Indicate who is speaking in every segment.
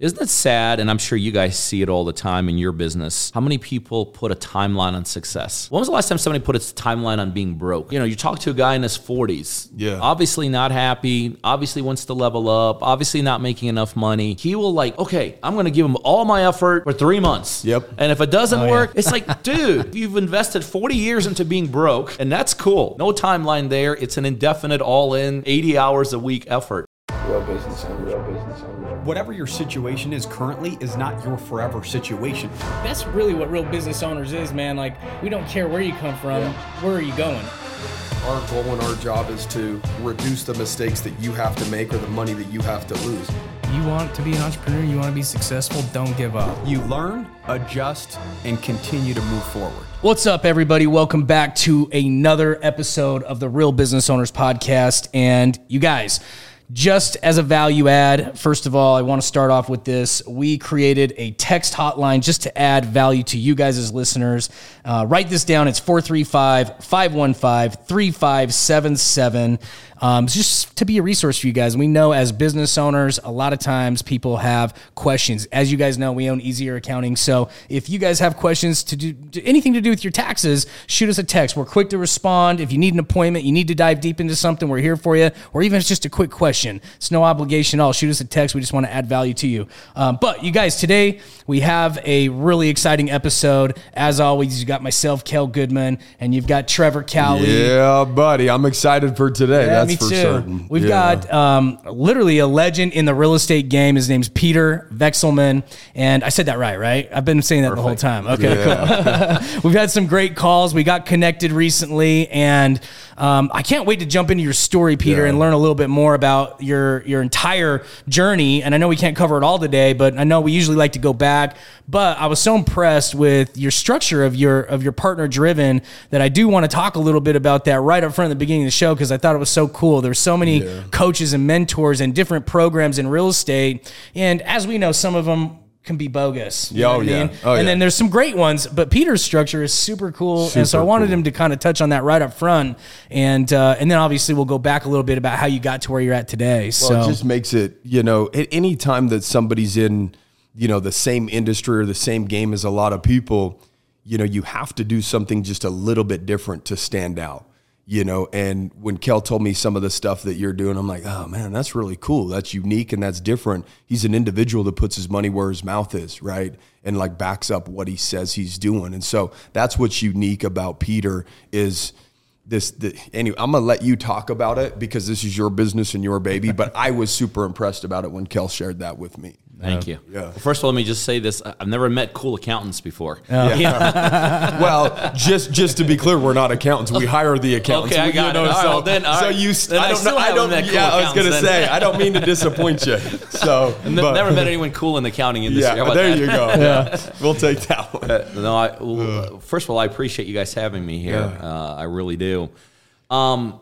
Speaker 1: Isn't it sad? And I'm sure you guys see it all the time in your business. How many people put a timeline on success? When was the last time somebody put a timeline on being broke? You know, you talk to a guy in his 40s.
Speaker 2: Yeah.
Speaker 1: Obviously not happy. Obviously wants to level up. Obviously not making enough money. He will like, okay, I'm going to give him all my effort for three months.
Speaker 2: Yep.
Speaker 1: And if it doesn't oh, work, it's like, dude, you've invested 40 years into being broke, and that's cool. No timeline there. It's an indefinite, all in, 80 hours a week effort.
Speaker 3: Real business owner, real business owner.
Speaker 4: Whatever your situation is currently is not your forever situation.
Speaker 5: That's really what real business owners is, man. Like, we don't care where you come from, where are you going?
Speaker 6: Our goal and our job is to reduce the mistakes that you have to make or the money that you have to lose.
Speaker 5: You want to be an entrepreneur, you want to be successful, don't give up.
Speaker 4: You learn, adjust, and continue to move forward.
Speaker 5: What's up, everybody? Welcome back to another episode of the Real Business Owners Podcast. And you guys, just as a value add, first of all, I want to start off with this. We created a text hotline just to add value to you guys as listeners. Uh, write this down. It's 435 515 3577. Um, just to be a resource for you guys. We know as business owners, a lot of times people have questions. As you guys know, we own Easier Accounting. So if you guys have questions to do to anything to do with your taxes, shoot us a text. We're quick to respond. If you need an appointment, you need to dive deep into something, we're here for you. Or even if it's just a quick question, it's no obligation at all. Shoot us a text. We just want to add value to you. Um, but you guys, today we have a really exciting episode. As always, you got myself, Kel Goodman, and you've got Trevor Cowley.
Speaker 2: Yeah, buddy. I'm excited for today. That's
Speaker 5: me
Speaker 2: for
Speaker 5: too.
Speaker 2: certain.
Speaker 5: We've
Speaker 2: Yeah.
Speaker 5: got um, literally a legend in the real estate game. His name's Peter Vekselman, and I said that right, right? I've been saying that the whole time. Okay, cool. We've had some great calls. We got connected recently, and um, I can't wait to jump into your story, Peter,
Speaker 2: Yeah.
Speaker 5: and learn a little bit more about your your entire journey. And I know we can't cover it all today, but I know we usually like to go back. But I was so impressed with your structure of your of your partner driven that I do want to talk a little bit about that right up front at the beginning of the show because I thought it was so cool. There's so many coaches and mentors and different programs in real estate, and as we know, some of them can be bogus. You
Speaker 2: Yeah,
Speaker 5: know
Speaker 2: oh,
Speaker 5: what I
Speaker 2: yeah.
Speaker 5: mean?
Speaker 2: Oh,
Speaker 5: and
Speaker 2: yeah.
Speaker 5: then there's some great ones, but Peter's structure is super cool, and so I wanted
Speaker 2: cool.
Speaker 5: him to kind of touch on that right up front, and uh, and then obviously we'll go back a little bit about how you got to where you're at today. So
Speaker 2: it just makes it, you know, at any time that somebody's in, you know, the same industry or the same game as a lot of people, you know, you have to do something just a little bit different to stand out. You know, and when Kel told me some of the stuff that you're doing, I'm like, oh man, that's really cool. That's unique and that's different. He's an individual that puts his money where his mouth is, right? And like backs up what he says he's doing. And so that's what's unique about Peter is this the, anyway i'm gonna let you talk about it because this is your business and your baby but i was super impressed about it when kel shared that with me
Speaker 1: Thank you.
Speaker 2: yeah.
Speaker 1: Well, first of all, let me just say this. I- I've never met cool accountants before. Yeah.
Speaker 2: well just just to be clear we're not accountants we hire the accountants
Speaker 1: Okay, I
Speaker 2: We-
Speaker 1: got it. All right, well, then, all
Speaker 2: so
Speaker 1: right.
Speaker 2: you
Speaker 1: Then I
Speaker 2: i don't
Speaker 1: still
Speaker 2: know i don't
Speaker 1: met cool
Speaker 2: yeah i was gonna
Speaker 1: then.
Speaker 2: say i don't mean to disappoint you so
Speaker 1: N-
Speaker 2: but-
Speaker 1: never met anyone cool in the accounting industry. How
Speaker 2: yeah
Speaker 1: about
Speaker 2: there
Speaker 1: that?
Speaker 2: you go yeah. we'll take that one
Speaker 1: No, I, well, first of all, I appreciate you guys having me here.
Speaker 2: Yeah.
Speaker 1: Uh, I really do. Um,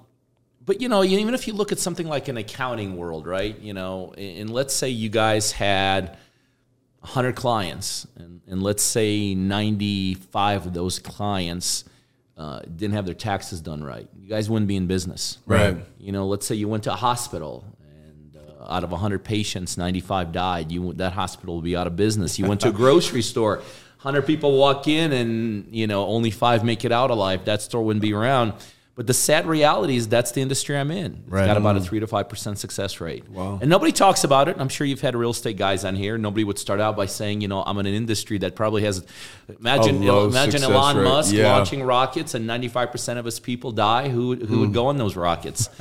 Speaker 1: but you know, even if you look at something like an accounting world, right? You know, and and let's say you guys had 100 clients, and, and let's say 95 of those clients uh, didn't have their taxes done right. You guys wouldn't be in business,
Speaker 2: Right.
Speaker 1: You know, let's say you went to a hospital. and uh, Out of 100 patients, 95 died. You that hospital will be out of business. You went to a grocery store, 100 people walk in, and you know only five make it out alive. That store wouldn't be around. But the sad reality is that's the industry I'm in. It's got about a mm. three to five percent success rate. Wow. And nobody talks about it. I'm sure you've had real estate guys on here. Nobody would start out by saying, you know, I'm in an industry that probably has. Imagine,
Speaker 2: A low
Speaker 1: imagine Elon
Speaker 2: rate.
Speaker 1: Musk
Speaker 2: Yeah.
Speaker 1: launching rockets, and 95 percent of his people die. Who who would mm. go on those rockets?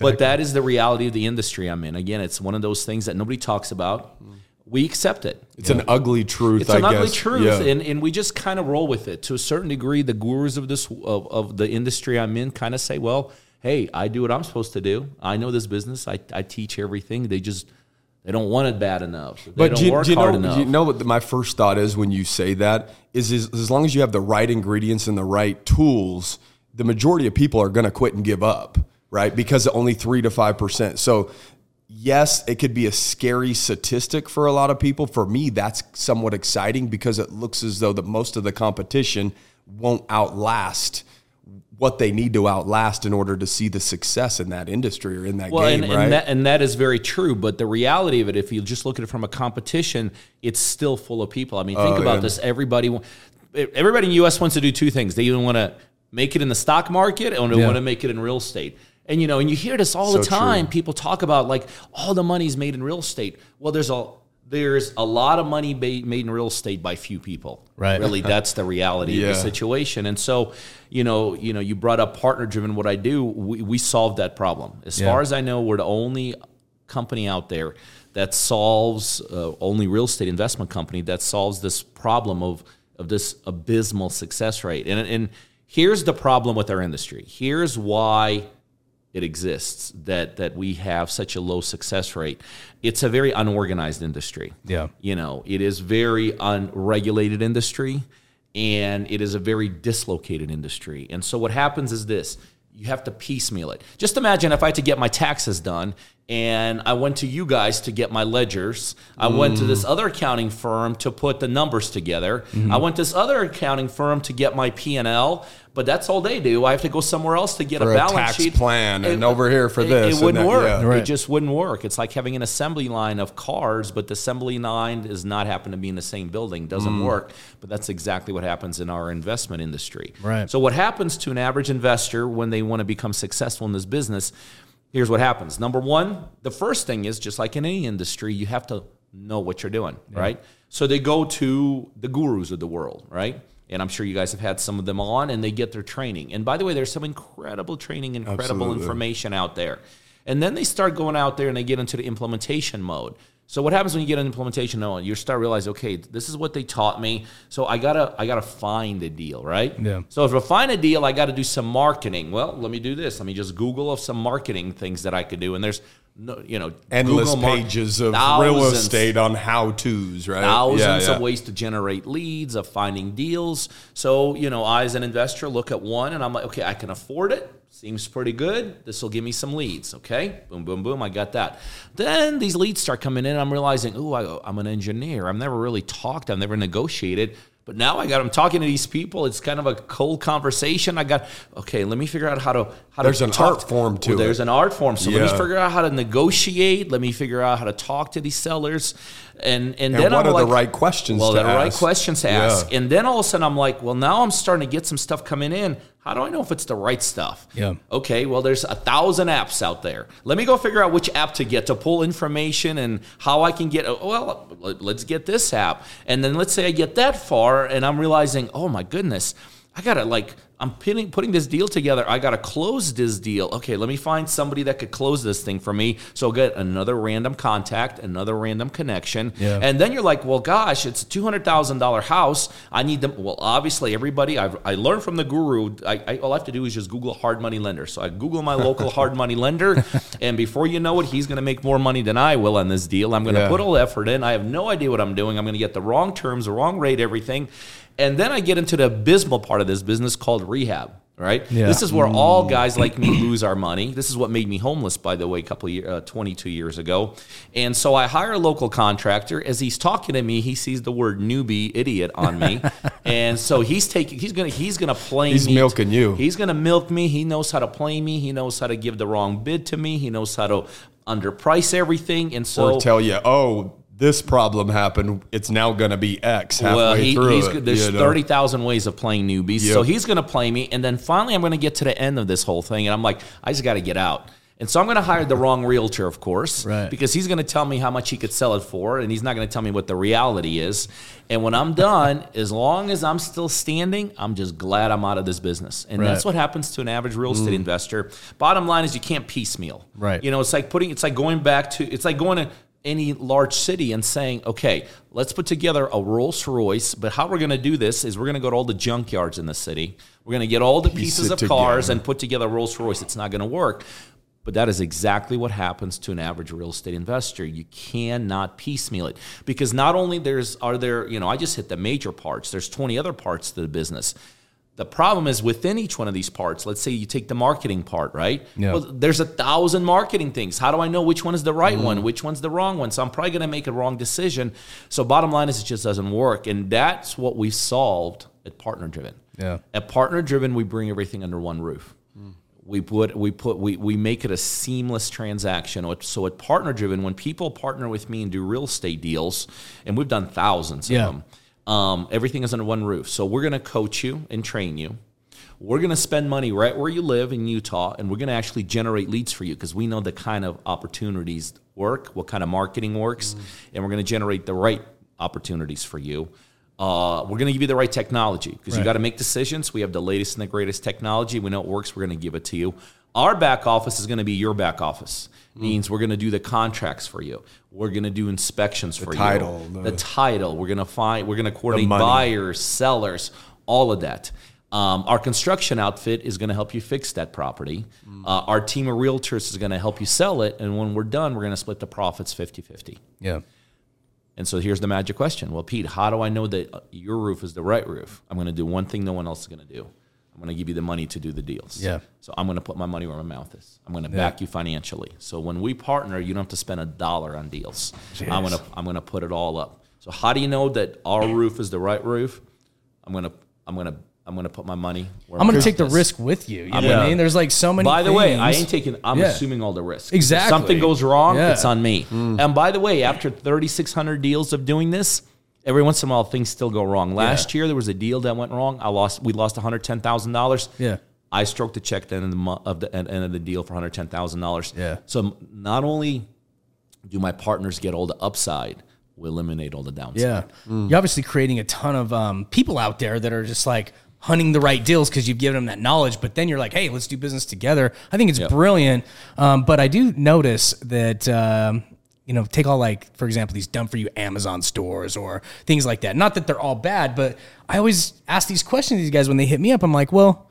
Speaker 1: But that is the reality of the industry I'm in. Again, it's one of those things that nobody talks about. Mm. We accept it.
Speaker 2: it's an ugly truth
Speaker 1: It's
Speaker 2: i
Speaker 1: an ugly truth,
Speaker 2: yeah.
Speaker 1: and, and we just kind of roll with it to a certain degree. The gurus of this of, of the industry I'm in kind of say, "Well, hey, I do what I'm supposed to do. I know this business. I, I teach everything. They just they don't want it bad enough. They
Speaker 2: But
Speaker 1: don't
Speaker 2: do you,
Speaker 1: work
Speaker 2: do you
Speaker 1: hard
Speaker 2: know?
Speaker 1: enough.
Speaker 2: do You know what my first thought is when you say that is, is as long as you have the right ingredients and the right tools, the majority of people are going to quit and give up, right? Because only three to five percent. So yes, it could be a scary statistic for a lot of people. For me, that's somewhat exciting because it looks as though that most of the competition won't outlast what they need to outlast in order to see the success in that industry or in that
Speaker 1: Well,
Speaker 2: game,
Speaker 1: and,
Speaker 2: right?
Speaker 1: and, that, and that is very true. But the reality of it, if you just look at it from a competition, it's still full of people. I mean, think
Speaker 2: Oh,
Speaker 1: about
Speaker 2: yeah.
Speaker 1: this. Everybody, everybody in the U.S. wants to do two things. They even want to make it in the stock market, and they
Speaker 5: Yeah.
Speaker 1: want to make it in real estate. And you know, and you hear this all the time.
Speaker 2: true.
Speaker 1: People talk about like all the money's made in real estate. Well, there's a there's a lot of money made in real estate by few people.
Speaker 5: Right.
Speaker 1: Really, that's the reality of the situation. And so, you know, you know, you brought up partner driven. What I do, we, we solved that problem. As
Speaker 5: Yeah.
Speaker 1: far as I know, we're the only company out there that solves uh, only real estate investment company that solves this problem of of this abysmal success rate. And and here's the problem with our industry. Here's why it exists that that we have such a low success rate. It's a very unorganized industry.
Speaker 5: Yeah.
Speaker 1: You know, it is very unregulated industry and it is a very dislocated industry. And so what happens is this, you have to piecemeal it. Just imagine if I had to get my taxes done and I went to you guys to get my ledgers. I went to this mm. other accounting firm to put the numbers together. Mm-hmm. I went to this other accounting firm to get my P&L, but that's all they do. I have to go somewhere else to get
Speaker 2: For
Speaker 1: a
Speaker 2: a
Speaker 1: balance
Speaker 2: tax
Speaker 1: sheet
Speaker 2: plan and over here for
Speaker 1: it-
Speaker 2: this
Speaker 1: It wouldn't
Speaker 2: that,
Speaker 1: work.
Speaker 2: yeah.
Speaker 5: Right.
Speaker 1: It just wouldn't work. It's like having an assembly line of cars, but the assembly line does not happen to be in the same building. Doesn't
Speaker 2: Mm.
Speaker 1: work. But that's exactly what happens in our investment industry.
Speaker 5: Right.
Speaker 1: So what happens to an average investor when they want to become successful in this business? Here's what happens. Number one, the first thing is just like in any industry, you have to know what you're doing, right? So they go to the gurus of the world, right? And I'm sure you guys have had some of them on, and they get their training. And by the way, there's some incredible training, incredible
Speaker 2: Absolutely.
Speaker 1: information out there. And then they start going out there and they get into the implementation mode. So what happens when you get an implementation mode? You start realize, okay, this is what they taught me. So I gotta I gotta find a deal, right?
Speaker 5: Yeah.
Speaker 1: So if I find a deal, I got to do some marketing. Well, let me do this. Let me just Google of some marketing things that I could do. And there's no, you know,
Speaker 2: Endless
Speaker 1: mar-
Speaker 2: pages of real estate on how tos, right?
Speaker 1: thousands
Speaker 2: Yeah, yeah.
Speaker 1: of ways to generate leads, of finding deals. So, you know, I as an investor look at one and I'm like, okay, I can afford it. Seems pretty good. This will give me some leads. Okay. Boom, boom, boom. I got that. Then these leads start coming in. I'm realizing, oh, I'm an engineer. I've never really talked. I've never negotiated. But now I got I'm talking to these people. It's kind of a cold conversation. I got okay. Let me figure out how to how
Speaker 2: There's
Speaker 1: to
Speaker 2: an
Speaker 1: talk-
Speaker 2: art form to
Speaker 1: Well, There's an art form. So let me figure out how to negotiate. Let me figure out how to talk to these sellers, and and,
Speaker 2: And
Speaker 1: then
Speaker 2: what
Speaker 1: I'm
Speaker 2: are the
Speaker 1: like,
Speaker 2: right questions
Speaker 1: Well,
Speaker 2: to
Speaker 1: the right questions to
Speaker 2: Yeah.
Speaker 1: ask, and then all of a sudden I'm like, well, now I'm starting to get some stuff coming in. How do I know if it's the right stuff?
Speaker 5: Yeah.
Speaker 1: Okay. Well, there's a thousand apps out there. Let me go figure out which app to get to pull information and how I can get. oh, Well, let's get this app, and then let's say I get that far, and I'm realizing, oh my goodness, I gotta like. I'm putting, putting this deal together. I got to close this deal. Okay, let me find somebody that could close this thing for me. So I'll get another random contact, another random connection.
Speaker 5: Yeah.
Speaker 1: And then you're like, well, gosh, it's a $200,000 house. I need them. Well, obviously, everybody, I've, I learned from the guru. I, I, all I have to do is just Google hard money lender. So I Google my local hard money lender. And before you know it, he's going to make more money than I will on this deal. I'm going to
Speaker 2: Yeah.
Speaker 1: put all the effort in. I have no idea what I'm doing. I'm going to get the wrong terms, the wrong rate, everything. And then I get into the abysmal part of this business called rehab. Right.
Speaker 5: Yeah.
Speaker 1: This is where all guys like me lose our money. This is what made me homeless, by the way, a couple of years, uh, 22 years ago. And so I hire a local contractor. As he's talking to me, he sees the word newbie idiot on me, and so he's taking. He's gonna. He's gonna play
Speaker 2: He's
Speaker 1: me.
Speaker 2: milking you.
Speaker 1: He's gonna milk me. He knows how to play me. He knows how to give the wrong bid to me. He knows how to underprice everything. And so
Speaker 2: or tell you, oh, this problem happened. It's now going to be X halfway
Speaker 1: well, he,
Speaker 2: through
Speaker 1: he's,
Speaker 2: it.
Speaker 1: there's
Speaker 2: you know?
Speaker 1: thirty thousand ways of playing newbies, so he's going to play me, and then finally I'm going to get to the end of this whole thing, and I'm like, I just got to get out. And so I'm going to hire the wrong realtor, of course,
Speaker 5: Right.
Speaker 1: because he's going to tell me how much he could sell it for, and he's not going to tell me what the reality is. And when I'm done, as long as I'm still standing, I'm just glad I'm out of this business. And that's what happens to an average real estate mm. investor. Bottom line is you can't piecemeal.
Speaker 5: Right.
Speaker 1: You know, it's like putting, it's like going back to, it's like going to any large city and saying, okay, let's put together a Rolls Royce, but how we're going to do this is we're going to go to all the junkyards in the city. We're going to get all the pieces
Speaker 2: it
Speaker 1: of cars and put together a Rolls Royce. It's not going to work. But that is exactly what happens to an average real estate investor. You cannot piecemeal it because not only there's are there, you know, I just hit the major parts. There's 20 other parts to the business. The problem is within each one of these parts. Let's say you take the marketing part, right?
Speaker 5: Yeah.
Speaker 1: Well, there's a thousand marketing things. How do I know which one is the right
Speaker 2: Mm.
Speaker 1: one, which one's the wrong one? So I'm probably going to make a wrong decision. So bottom line is it just doesn't work, and that's what we solved at Partner Driven.
Speaker 5: Yeah.
Speaker 1: At Partner Driven, we bring everything under one roof. We put we put we, we make it a seamless transaction. So at Partner Driven, when people partner with me and do real estate deals, and we've done thousands
Speaker 5: Yeah.
Speaker 1: of them, um, everything is under one roof. So we're going to coach you and train you. We're going to spend money right where you live in Utah, and we're going to actually generate leads for you because we know the kind of opportunities work, what kind of marketing works, and we're going to generate the right opportunities for you. Uh, we're going to give you the right technology because you got to make decisions. We have the latest and the greatest technology. We know it works. We're going to give it to you. Our back office is going to be your back office. Means we're going to do the contracts for you. We're going to do inspections for
Speaker 2: title,
Speaker 1: you.
Speaker 2: the-
Speaker 1: The title. We're going to find. We're going to coordinate buyers, sellers, all of that. Um, our construction outfit is going to help you fix that property.
Speaker 2: Mm.
Speaker 1: Uh, our team of realtors is going to help you sell it. And when we're done, we're going to split the profits 50 50.
Speaker 5: Yeah.
Speaker 1: And so here's the magic question. Well, Pete, how do I know that uh, your roof is the right roof? I'm going to do one thing no one else is going to do. I'm going to give you the money to do the deals.
Speaker 5: Yeah.
Speaker 1: So I'm going to put my money where my mouth is. I'm going to back you financially. So when we partner, you don't have to spend a dollar on deals. I'm going to I'm going to put it all up. So how do you know that our roof is the right roof? I'm going to I'm going to I'm going to put my money where
Speaker 5: I'm going to take the risk with you. You know what
Speaker 1: Yeah.
Speaker 5: I mean? There's like so many.
Speaker 1: By the way, I ain't taking. I'm
Speaker 5: Yeah.
Speaker 1: assuming all the risk.
Speaker 5: Exactly.
Speaker 1: If something goes wrong,
Speaker 5: Yeah.
Speaker 1: it's on me. Mm. And by the way, after 3,600 deals of doing this, every once in a while things still go wrong. Last year there was a deal that went wrong. I lost. We lost 110 thousand dollars.
Speaker 5: Yeah.
Speaker 1: I stroked the check at the end of the mo- of the end end of the deal for 110 thousand dollars.
Speaker 5: Yeah.
Speaker 1: So not only do my partners get all the upside, we eliminate all the downside.
Speaker 5: Yeah. You're obviously creating a ton of um, people out there that are just like hunting the right deals because you've given them that knowledge. But then you're like, hey, let's do business together. I think it's brilliant. Um, but I do notice that. Um, you know, take all like, for example, these done for you Amazon stores or things like that. Not that they're all bad, but I always ask these questions to these guys when they hit me up. I'm like, well,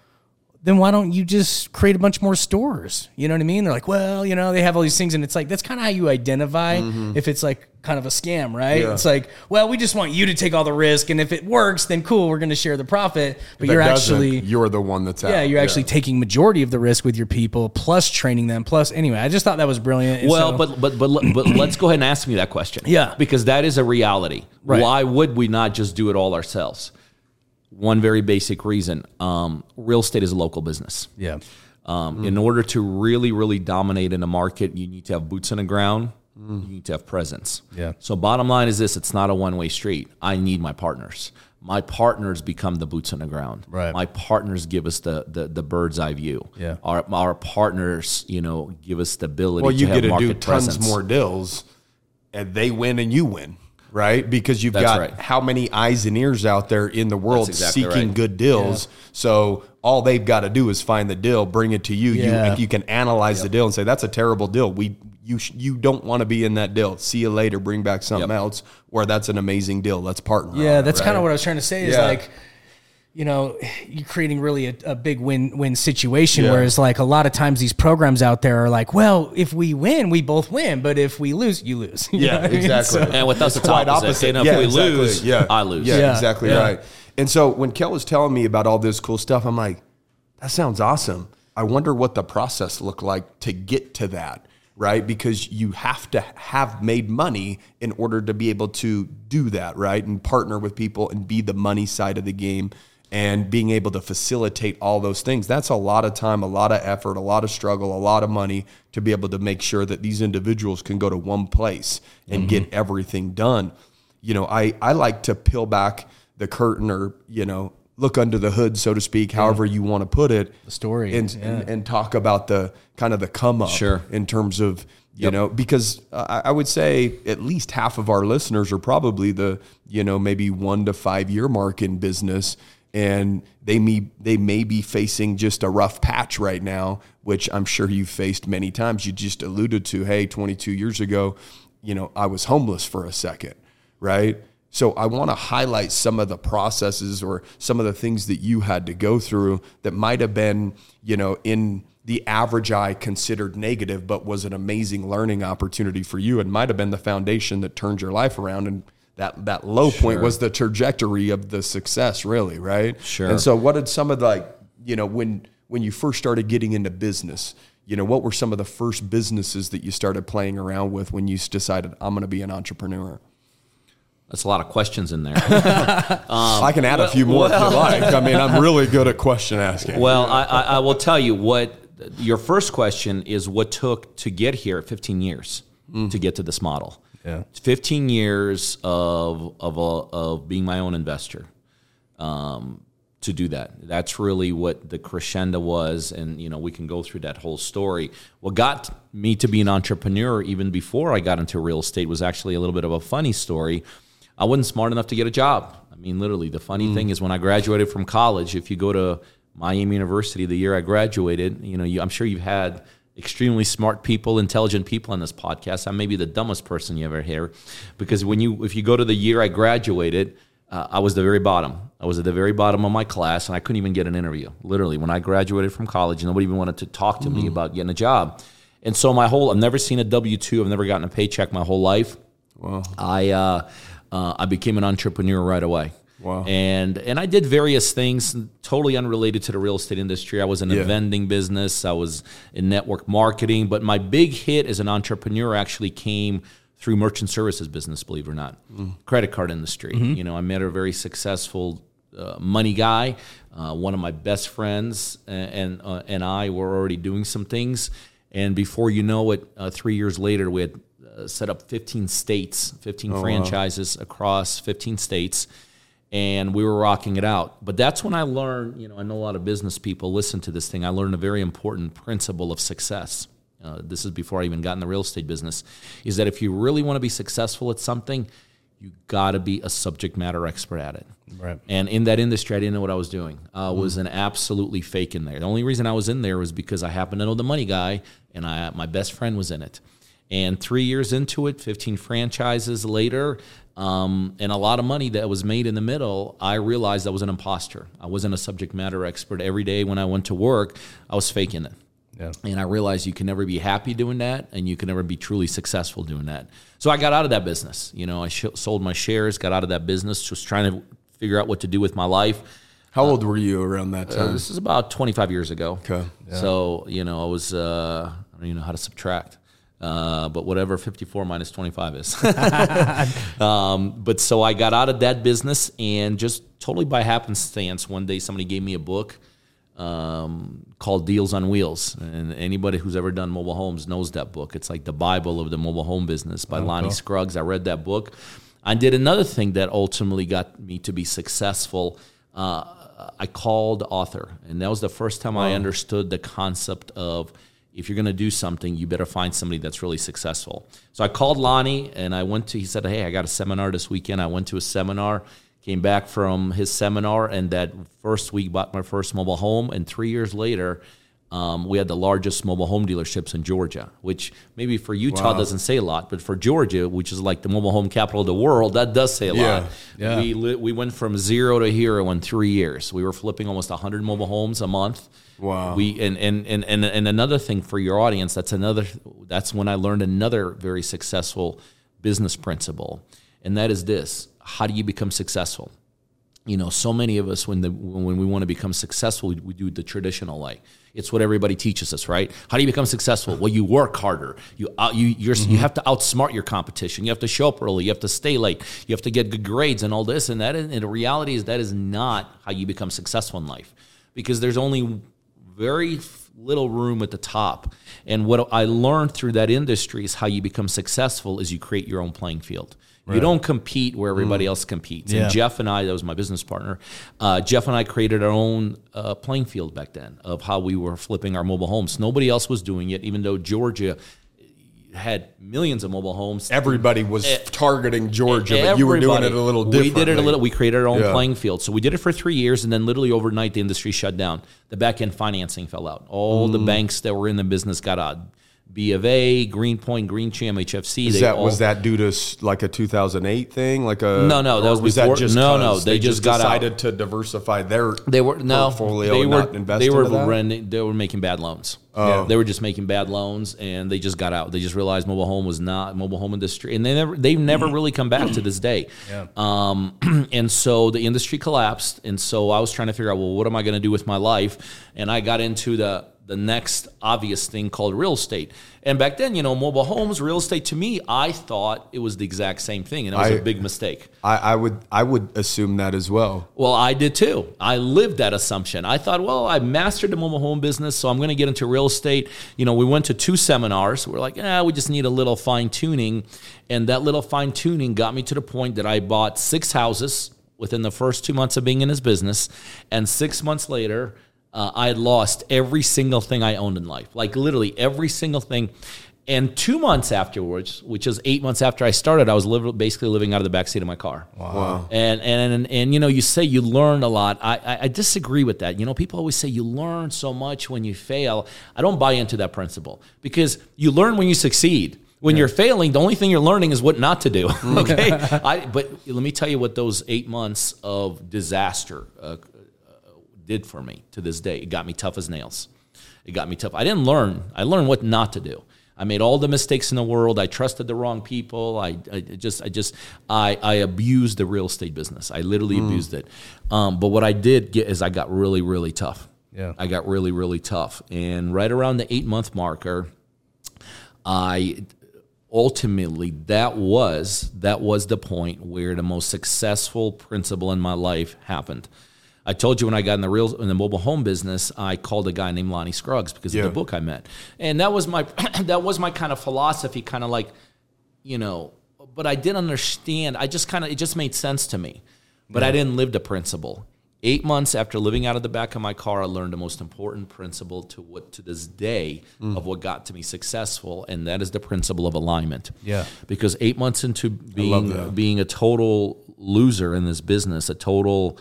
Speaker 5: then why don't you just create a bunch more stores? You know what I mean? They're like, well, you know, they have all these things, and it's like that's kind of how you identify mm-hmm. if it's like kind of a scam, right? It's like, well, we just want you to take all the risk, and if it works, then cool, we're going to share the profit. But
Speaker 2: That
Speaker 5: you're actually,
Speaker 2: you're the one that's out.
Speaker 5: yeah, you're actually taking majority of the risk with your people, plus training them, plus anyway. I just thought that was brilliant. And
Speaker 1: Well,
Speaker 5: so-
Speaker 1: but but but but let's go ahead and ask me that question.
Speaker 5: Yeah.
Speaker 1: because that is a reality.
Speaker 5: Right.
Speaker 1: Why would we not just do it all ourselves? One very basic reason: um, real estate is a local business.
Speaker 5: yeah,
Speaker 1: Um, In order to really, really dominate in a market, you need to have boots on the ground. You need to have presence.
Speaker 5: Yeah.
Speaker 1: So, bottom line is this: it's not a one-way street. I need my partners. My partners become the boots on the ground.
Speaker 5: Right.
Speaker 1: My partners give us the the, the bird's eye view.
Speaker 5: Yeah.
Speaker 1: Our our partners, you know, give us the ability.
Speaker 2: Well,
Speaker 1: to
Speaker 2: you
Speaker 1: have
Speaker 2: get to do tons
Speaker 1: presence.
Speaker 2: more deals, and they win and you win, right? Because you've
Speaker 1: That's
Speaker 2: got
Speaker 1: right.
Speaker 2: how many eyes and ears out there in the world
Speaker 1: exactly
Speaker 2: seeking
Speaker 1: right.
Speaker 2: good deals. So all they've got to do is find the deal, bring it to you. You
Speaker 5: Yeah.
Speaker 2: if you can analyze the deal and say that's a terrible deal. We you you don't want to be in that deal. See you later. Bring back something
Speaker 1: Yep.
Speaker 2: else. Or that's an amazing deal. Let's partner.
Speaker 5: yeah. That's kind of what I was trying to say. Is
Speaker 2: Yeah.
Speaker 5: like. You know, you're creating really a, a big win-win situation.
Speaker 2: Yeah.
Speaker 5: Whereas, like a lot of times, these programs out there are like, "Well, if we win, we both win, but if we lose, you lose." You
Speaker 2: Yeah,
Speaker 5: what I mean?
Speaker 2: exactly.
Speaker 5: So-
Speaker 1: And with us, it's
Speaker 2: quite
Speaker 1: opposite.
Speaker 2: opposite.
Speaker 1: You know, if
Speaker 2: yeah,
Speaker 1: we
Speaker 2: exactly.
Speaker 1: lose,
Speaker 2: yeah.
Speaker 1: I lose.
Speaker 2: Yeah,
Speaker 5: Yeah,
Speaker 2: exactly
Speaker 5: yeah.
Speaker 2: right. And so when Kel was telling me about all this cool stuff, I'm like, that sounds awesome. I wonder what the process looked like to get to that, right? Because you have to have made money in order to be able to do that, right? And partner with people and be the money side of the game and being able to facilitate all those things. That's a lot of time, a lot of effort, a lot of struggle, a lot of money to be able to make sure that these individuals can go to one place and get mm-hmm. everything done. You know, I, I like to peel back the curtain or, you know, look under the hood, so to speak, mm-hmm. however you want to put it. The
Speaker 5: story,
Speaker 2: And,
Speaker 5: yeah.
Speaker 2: and, and talk about the kind of the come up
Speaker 1: Sure.
Speaker 2: in terms of, you know, because I, I would say at least half of our listeners are probably the, you know, maybe one to five year mark in business. And they may, they may be facing just a rough patch right now, which I'm sure you've faced many times. You just alluded to, hey, 22 years ago, you know, I was homeless for a second, right? So I want to highlight some of the processes or some of the things that you had to go through that might have been, you know, in the average eye considered negative, but was an amazing learning opportunity for you and might have been the foundation that turned your life around. And that, that low point was the trajectory of the success, really, right?
Speaker 1: Sure.
Speaker 2: And so what did some of the, like, you know, when, when you first started getting into business, you know, what were some of the first businesses that you started playing around with when you decided I'm going to be an entrepreneur?
Speaker 1: That's a lot of questions in there.
Speaker 2: Um, I can add a few more if you like. I mean, I'm really good at question asking.
Speaker 1: well, I, I, I will tell you what your first question is what took to get here 15 years mm. to get to this model.
Speaker 5: Yeah.
Speaker 1: 15 years of, of, a, of being my own investor um, to do that. That's really what the crescendo was. And, you know, we can go through that whole story. What got me to be an entrepreneur even before I got into real estate was actually a little bit of a funny story. I wasn't smart enough to get a job. I mean, literally, the funny thing is when I graduated from college, if you go to Miami University the year I graduated, you know, you, I'm sure you've had extremely smart people, intelligent people on this podcast. I may be the dumbest person you ever hear, because when you if you go to the year I graduated, uh, I was the very bottom. I was at the very bottom of my class, and I couldn't even get an interview. Literally, when I graduated from college, nobody even wanted to talk to me about getting a job. And so my whole I've never seen a W two. I've never gotten a paycheck my whole life. Well I uh, uh, I became an entrepreneur right away.
Speaker 2: Wow.
Speaker 1: And and I did various things totally unrelated to the real estate industry. I was in a
Speaker 2: Yeah.
Speaker 1: vending business. I was in network marketing. But my big hit as an entrepreneur actually came through merchant services business. Believe it or not, credit card industry. You know, I met a very successful uh, money guy. Uh, one of my best friends and and, uh, and I were already doing some things. And before you know it, uh, three years later, we had uh, set up 15 states, 15 franchises across 15 states, and we were rocking it out. But that's when I learned, you know, I know a lot of business people listen to this thing. I learned a very important principle of success. Uh, this is before I even got in the real estate business, is that if you really want to be successful at something, you got to be a subject matter expert at it.
Speaker 5: Right.
Speaker 1: And in that industry, I didn't know what I was doing. I was an absolutely fake in there. The only reason I was in there was because I happened to know the money guy, and I, my best friend was in it. And three years into it, 15 franchises later, um, and a lot of money that was made in the middle, I realized I was an imposter. I wasn't a subject matter expert. Every day when I went to work, I was faking it.
Speaker 5: Yeah.
Speaker 1: And I realized you can never be happy doing that, and you can never be truly successful doing that. So I got out of that business. You know, I sh- sold my shares, got out of that business, just trying to figure out what to do with my life.
Speaker 2: How old were you around that
Speaker 1: Uh,
Speaker 2: time?
Speaker 1: this is about 25 years ago.
Speaker 2: Okay.
Speaker 1: So, you know, I was, uh, I don't even know how to subtract. Uh, but whatever 54 minus 25 is. um, but so I got out of that business and just totally by happenstance, one day somebody gave me a book um, called Deals on Wheels. And anybody who's ever done mobile homes knows that book. It's like the Bible of the mobile home business by Lonnie Scruggs. I read that book. I did another thing that ultimately got me to be successful. Uh, I called author, and that was the first time I understood the concept of if you're going to do something, you better find somebody that's really successful. So I called Lonnie, and I went to. He said, "Hey, I got a seminar this weekend." I went to a seminar, came back from his seminar, and that first week bought my first mobile home. And three years later, um, we had the largest mobile home dealerships in Georgia, which maybe for Utah doesn't say a lot, but for Georgia, which is like the mobile home capital of the world, that does say a
Speaker 2: Yeah,
Speaker 1: lot.
Speaker 5: yeah.
Speaker 1: We we went from zero to hero in three years. We were flipping almost 100 mobile homes a month.
Speaker 2: Wow.
Speaker 1: We and and, and and and another thing for your audience, that's another that's when I learned another very successful business principle. And that is this. How do you become successful? You know, so many of us when the when we want to become successful, we, we do the traditional way. It's what everybody teaches us, right? How do you become successful? Well, you work harder. You out, you you're, you mm-hmm. have to outsmart your competition. You have to show up early. You have to stay late. You have to get good grades and all this and that. And the reality is that is not how you become successful in life, because there's only very little room at the top. And what I learned through that industry is how you become successful is you create your own playing field. You don't compete where everybody else competes.
Speaker 5: Yeah.
Speaker 1: And Jeff and I, that was my business partner, uh, Jeff and I created our own uh, playing field back then of how we were flipping our mobile homes. Nobody else was doing it, even though Georgia had millions of mobile homes.
Speaker 2: Everybody was targeting Georgia, but you were doing it a little different.
Speaker 1: We did it a little. We created our own
Speaker 2: Yeah.
Speaker 1: playing field. So we did it for three years, and then literally overnight, the industry shut down. The back end financing fell out. All
Speaker 2: Mm.
Speaker 1: the banks that were in the business got out. B of A, Greenpoint, Green Cham, HFC.
Speaker 2: Is that
Speaker 1: all,
Speaker 2: was that due to like a 2008 thing? Like a
Speaker 1: No, no, that
Speaker 2: or
Speaker 1: was before- no, no,
Speaker 2: 'cause
Speaker 1: they just got out.
Speaker 2: decided to diversify their
Speaker 1: They were no,
Speaker 2: portfolio
Speaker 1: they were they were
Speaker 2: that?
Speaker 1: renting, they were making bad loans.
Speaker 2: Oh.
Speaker 1: They were just making bad loans, and they just got out. They just realized mobile home was not mobile home industry, and they never they've never really come back to this day.
Speaker 5: Yeah.
Speaker 1: Um, and so the industry collapsed, and so I was trying to figure out, well, what am I going to do with my life? And I got into the the next obvious thing called real estate. And back then, you know, mobile homes, real estate to me, I thought it was the exact same thing, and it was
Speaker 2: I-
Speaker 1: a big mistake.
Speaker 2: I, I would I would assume that as well.
Speaker 1: Well, I did too. I lived that assumption. I thought, well, I mastered the mobile home business, so I'm going to get into real estate. You know, we went to two seminars. We're like, ah, we just need a little fine tuning. And that little fine tuning got me to the point that I bought six houses within the first two months of being in his business. And six months later, uh, I had lost every single thing I owned in life, like literally every single thing. And two months afterwards, which is eight months after I started, I was liv- basically living out of the backseat of my car. Wow. And, and and and you know, you say you learn a lot. I, I I disagree with that. You know, people always say you learn so much when you fail. I don't buy into that principle because you learn when you succeed. When you're failing, the only thing you're learning is what not to do. Okay. I, but let me tell you what those eight months of disaster uh, did for me to this day. It got me tough as nails. It got me tough. I didn't learn. I learned what not to do. I made all the mistakes in the world. I trusted the wrong people. I, I just, I just, I, I abused the real estate business. I literally abused it. Um, but what I did get is I got really, really tough.
Speaker 5: Yeah.
Speaker 1: I got really, really tough. And right around the eight month marker, I ultimately that was that was the point where the most successful principle in my life happened. I told you when I got in the real in the mobile home business, I called a guy named Lonnie Scruggs because
Speaker 2: Yeah.
Speaker 1: of the book I met, and that was my that was my kind of philosophy, kind of like, you know. But I didn't understand. I just kind of it just made sense to me, but I didn't live the principle. Eight months after living out of the back of my car, I learned the most important principle to what to this day
Speaker 2: Mm.
Speaker 1: of what got to me successful, and that is the principle of alignment.
Speaker 5: Yeah.
Speaker 1: Because eight months into being being a total loser in this business, a total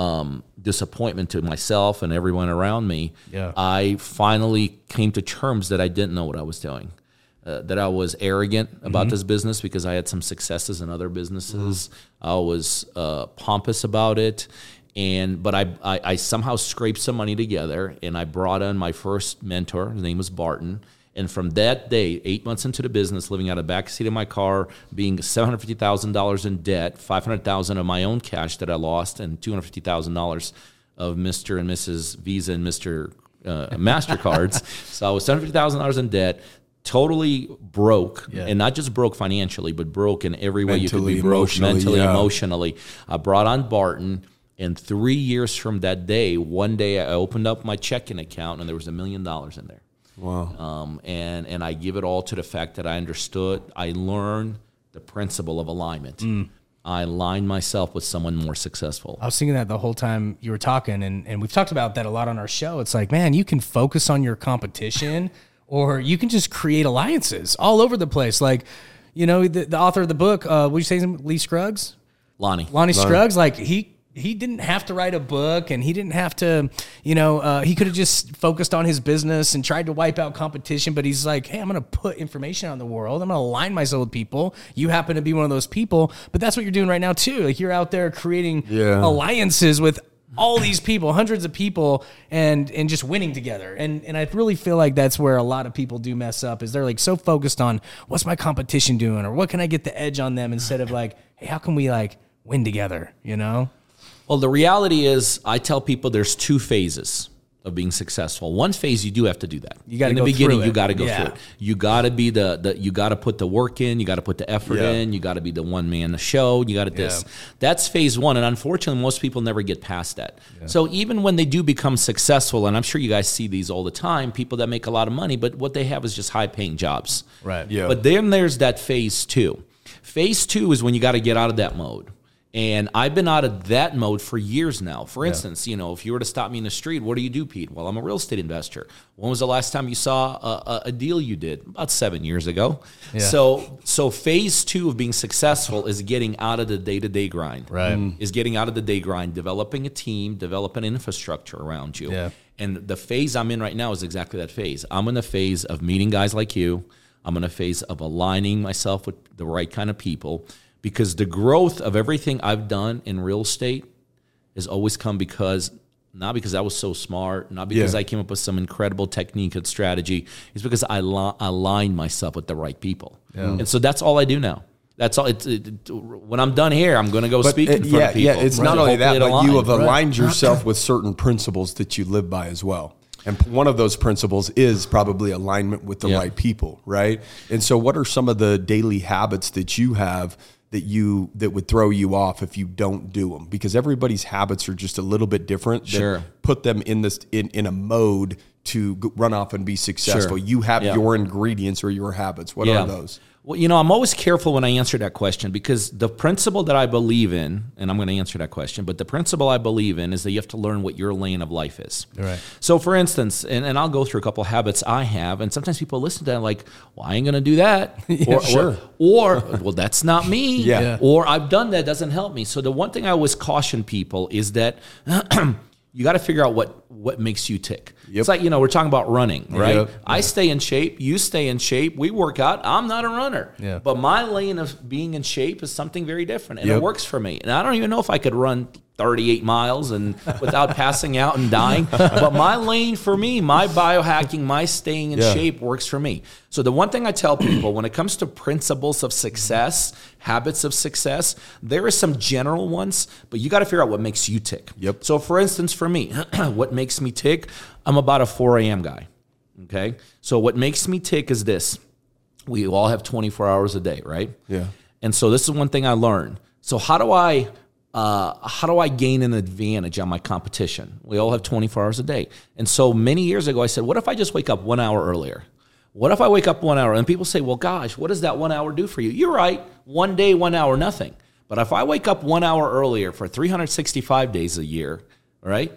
Speaker 1: um, disappointment to myself and everyone around me,
Speaker 5: Yeah.
Speaker 1: I finally came to terms that I didn't know what I was doing. Uh, that I was arrogant about
Speaker 5: Mm-hmm.
Speaker 1: this business because I had some successes in other businesses.
Speaker 5: Mm-hmm.
Speaker 1: I was uh, pompous about it, and but I, I I somehow scraped some money together, and I brought in my first mentor. His name was Barton. And from that day, eight months into the business, living out of the back seat of my car, being seven hundred fifty thousand dollars in debt, five hundred thousand of my own cash that I lost, and two hundred fifty thousand dollars of Mister and Mrs. Visa and Mister uh, Mastercards. so I was seven hundred fifty thousand dollars in debt, totally broke,
Speaker 5: Yeah.
Speaker 1: and not just broke financially, but broke in every way you could be broke, mentally,
Speaker 2: yeah.
Speaker 1: emotionally. I brought on Barton. And three years from that day, one day I opened up my checking account and there was a million dollars in there.
Speaker 2: Wow.
Speaker 1: Um, and and I give it all to the fact that I understood. I learned the principle of alignment.
Speaker 5: Mm.
Speaker 1: I aligned myself with someone more successful.
Speaker 5: I was thinking that the whole time you were talking, and, and we've talked about that a lot on our show. It's like, man, you can focus on your competition, or you can just create alliances all over the place. Like, you know, the, the author of the book, uh, what you say, his? Lee Scruggs,
Speaker 1: Lonnie,
Speaker 5: Lonnie Scruggs, like he he didn't have to write a book, and he didn't have to, you know, uh, he could have just focused on his business and tried to wipe out competition. But he's like, hey, I'm going to put information out in the world. I'm going to align myself with people. You happen to be one of those people, but that's what you're doing right now too. Like you're out there creating
Speaker 2: Yeah.
Speaker 5: alliances with all these people, hundreds of people, and and just winning together. And and I really feel like that's where a lot of people do mess up. Is they're like so focused on what's my competition doing, or what can I get the edge on them, instead of like, hey, how can we like win together? You know?
Speaker 1: Well, the reality is, I tell people there's two phases of being successful. One phase you do have to do that.
Speaker 5: You gotta
Speaker 1: in the
Speaker 5: go
Speaker 1: beginning. You got to go
Speaker 5: Yeah.
Speaker 1: through it. You got to be the, the you got to put the work in. You got to put the effort
Speaker 2: Yeah.
Speaker 1: in. You got to be the one man the show. You got to this. That's phase one, and unfortunately, most people never get past that. So even when they do become successful, and I'm sure you guys see these all the time, people that make a lot of money, but what they have is just high paying jobs.
Speaker 5: Right.
Speaker 2: Yeah.
Speaker 1: But then there's that phase two. Phase two is when you got to get out of that mode. And I've been out of that mode for years now. For instance, you know, if you were to stop me in the street, what do you do, Pete? Well, I'm a real estate investor. When was the last time you saw a, a, a deal you did? About seven years ago. So, so phase two of being successful is getting out of the day to day grind.
Speaker 5: Right. Mm.
Speaker 1: Is getting out of the day grind, developing a team, developing infrastructure around you.
Speaker 5: Yeah.
Speaker 1: And the phase I'm in right now is exactly that phase. I'm in the phase of meeting guys like you. I'm in a phase of aligning myself with the right kind of people because the growth of everything I've done in real estate has always come because not because I was so smart, not because
Speaker 2: Yeah.
Speaker 1: I came up with some incredible technique and strategy. It's because I li- aligned myself with the right people. And so that's all I do now. That's all. It's, it, it- when I'm done here, I'm going to go
Speaker 2: But
Speaker 1: speak
Speaker 2: uh,
Speaker 1: in front
Speaker 2: yeah,
Speaker 1: of people.
Speaker 2: yeah, it's
Speaker 1: Right.
Speaker 2: not only that, but
Speaker 1: it
Speaker 2: you have
Speaker 1: aligned.
Speaker 2: aligned yourself with certain principles that you live by as well. And one of those principles is probably alignment with the
Speaker 1: Yeah.
Speaker 2: right people, right? And so, what are some of the daily habits that you have that you that would throw you off if you don't do them? Because everybody's habits are just a little bit different. that
Speaker 1: Sure.
Speaker 2: Put them in this in in a mode to run off and be successful.
Speaker 1: Sure.
Speaker 2: You have
Speaker 1: Yeah.
Speaker 2: your ingredients or your habits. What are those?
Speaker 1: Well, you know, I'm always careful when I answer that question because the principle that I believe in, and I'm going to answer that question, but the principle I believe in is that you have to learn what your lane of life is.
Speaker 5: Right.
Speaker 1: So, for instance, and, and I'll go through a couple of habits I have, and sometimes people listen to that like, well, I ain't going to do that. or,
Speaker 2: sure.
Speaker 1: Or, or, well, that's not me.
Speaker 2: Yeah. Yeah.
Speaker 1: Or I've done that, doesn't help me. So, the one thing I always caution people is that. You got to figure out what what makes you tick. It's like you know we're talking about running, right?
Speaker 2: Yep.
Speaker 1: I stay in shape. You stay in shape. We work out. I'm not a runner.
Speaker 5: Yeah.
Speaker 1: But my lane of being in shape is something very different, and
Speaker 2: Yep.
Speaker 1: it works for me. And I don't even know if I could run 38 miles and without passing out and dying. But my lane for me, my biohacking, my staying in
Speaker 2: Yeah.
Speaker 1: shape works for me. So the one thing I tell people when it comes to principles of success, habits of success, there are some general ones, but you got to figure out what makes you tick.
Speaker 2: Yep.
Speaker 1: So for instance, for me, what makes me tick? I'm about a 4 a.m. guy. Okay. So what makes me tick is this. We all have 24 hours a day, right?
Speaker 2: Yeah.
Speaker 1: And so this is one thing I learned. So how do I uh, how do I gain an advantage on my competition? We all have 24 hours a day. And so many years ago I said, what if I just wake up one hour earlier? What if I wake up one hour? And people say, well, gosh, what does that one hour do for you? You're right. One day, one hour, nothing. But if I wake up one hour earlier for 365 days a year, right?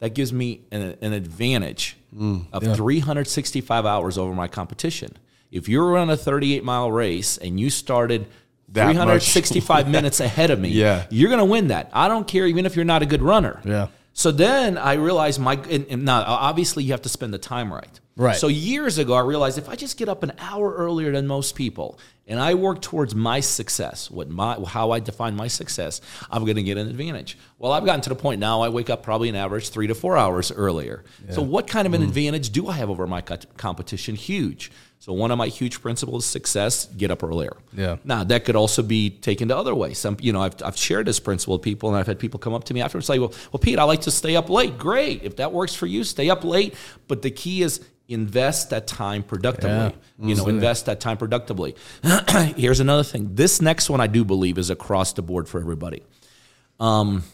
Speaker 1: That gives me an, an advantage mm, of 365 hours over my competition. If you're running a 38 mile race and you started
Speaker 2: That
Speaker 1: 365 minutes ahead of me,
Speaker 2: Yeah.
Speaker 1: you're going to win that. I don't care, even if you're not a good runner.
Speaker 5: Yeah.
Speaker 1: So then I realized my, and, and now obviously you have to spend the time right.
Speaker 5: Right.
Speaker 1: So years ago, I realized if I just get up an hour earlier than most people and I work towards my success, what my how I define my success, I'm going to get an advantage. Well, I've gotten to the point now I wake up probably an average three to four hours earlier. So what kind of
Speaker 5: Mm.
Speaker 1: an advantage do I have over my competition? Huge. So one of my huge principles success: get up earlier.
Speaker 5: Yeah.
Speaker 1: Now that could also be taken the other way. Some, you know, I've, I've shared this principle with people, and I've had people come up to me afterwards and say, "Well, well, Pete, I like to stay up late. Great, if that works for you, stay up late. But the key is invest that time productively. Yeah, You know, invest that time productively. Here's another thing. This next one, I do believe, is across the board for everybody. Um,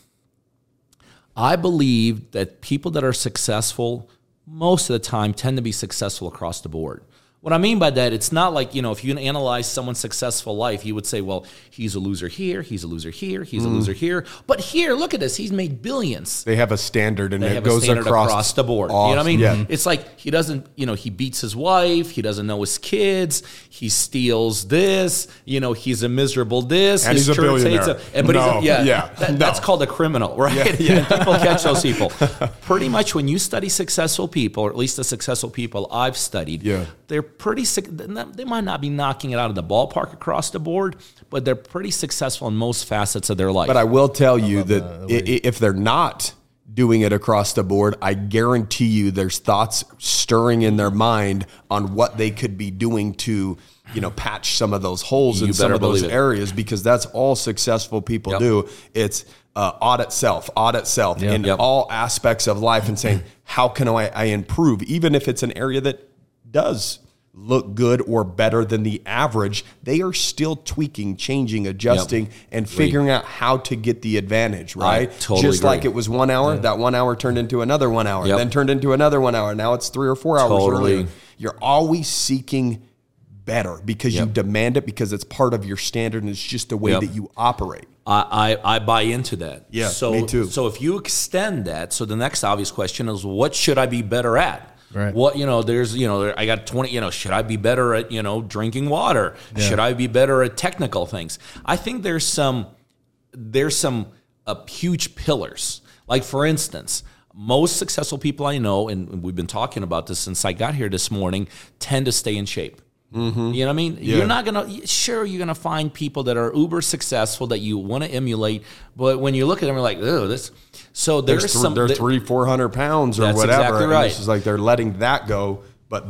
Speaker 1: I believe that people that are successful most of the time tend to be successful across the board. What I mean by that, it's not like, you know, if you analyze someone's successful life, you would say, well, he's a loser here, he's a loser here, he's a mm-hmm. loser here. But here, look at this, he's made billions.
Speaker 2: They have a standard and
Speaker 1: They
Speaker 2: it goes
Speaker 1: a
Speaker 2: across,
Speaker 1: across, the board. You know what I mean?
Speaker 2: Yeah. Mm-hmm.
Speaker 1: It's like he doesn't, you know, he beats his wife, he doesn't know his kids, he steals this, you know, he's a miserable this,
Speaker 2: And
Speaker 1: his
Speaker 2: he's a billionaire.
Speaker 1: him. And, but he's a, yeah,
Speaker 2: yeah,
Speaker 1: that-
Speaker 2: no.
Speaker 1: that's called a criminal, right? Yeah, people catch those people. Pretty much when you study successful people, or at least the successful people I've studied,
Speaker 2: Yeah.
Speaker 1: They're pretty, suc- they might not be knocking it out of the ballpark across the board, but they're pretty successful in most facets of their life.
Speaker 2: But I will tell you that i- i- if they're not doing it across the board, I guarantee you there's thoughts stirring in their mind on what they could be doing to, you know, patch some of those holes in some of those
Speaker 1: it.
Speaker 2: areas because that's all successful people
Speaker 1: Yep.
Speaker 2: do. It's uh, audit self, audit self in
Speaker 1: Yep.
Speaker 2: all aspects of life and saying, how can I, I improve? Even if it's an area that does look good or better than the average, they are still tweaking, changing, adjusting, and figuring out how to get the advantage, right?
Speaker 1: totally
Speaker 2: Just like it was one hour, that one hour turned into another one hour,
Speaker 1: Yep.
Speaker 2: then turned into another one hour. Now it's three or four hours
Speaker 1: Totally.
Speaker 2: earlier. You're always seeking better because you demand it because it's part of your standard and it's just the way
Speaker 1: Yep.
Speaker 2: that you operate.
Speaker 1: I, I, I buy into that.
Speaker 2: Yeah,
Speaker 1: so,
Speaker 2: me too.
Speaker 1: So if you extend that, so the next obvious question is, what should I be better at?
Speaker 5: Right.
Speaker 1: What you know, there's you know, I got twenty. You know, should I be better at you know drinking water? Should I be better at technical things? I think there's some there's some uh, huge pillars. Like for instance, most successful people I know, and we've been talking about this since I got here this morning, tend to stay in shape. You know what I mean? You're not gonna. Sure, you're gonna find people that are uber successful that you want to emulate, but when you look at them, you're like, oh, this. So there's
Speaker 2: There's th-
Speaker 1: some.
Speaker 2: they're
Speaker 1: th-
Speaker 2: three, four hundred pounds or
Speaker 1: That's
Speaker 2: whatever.
Speaker 1: exactly
Speaker 2: and
Speaker 1: right.
Speaker 2: It's like they're letting that go, but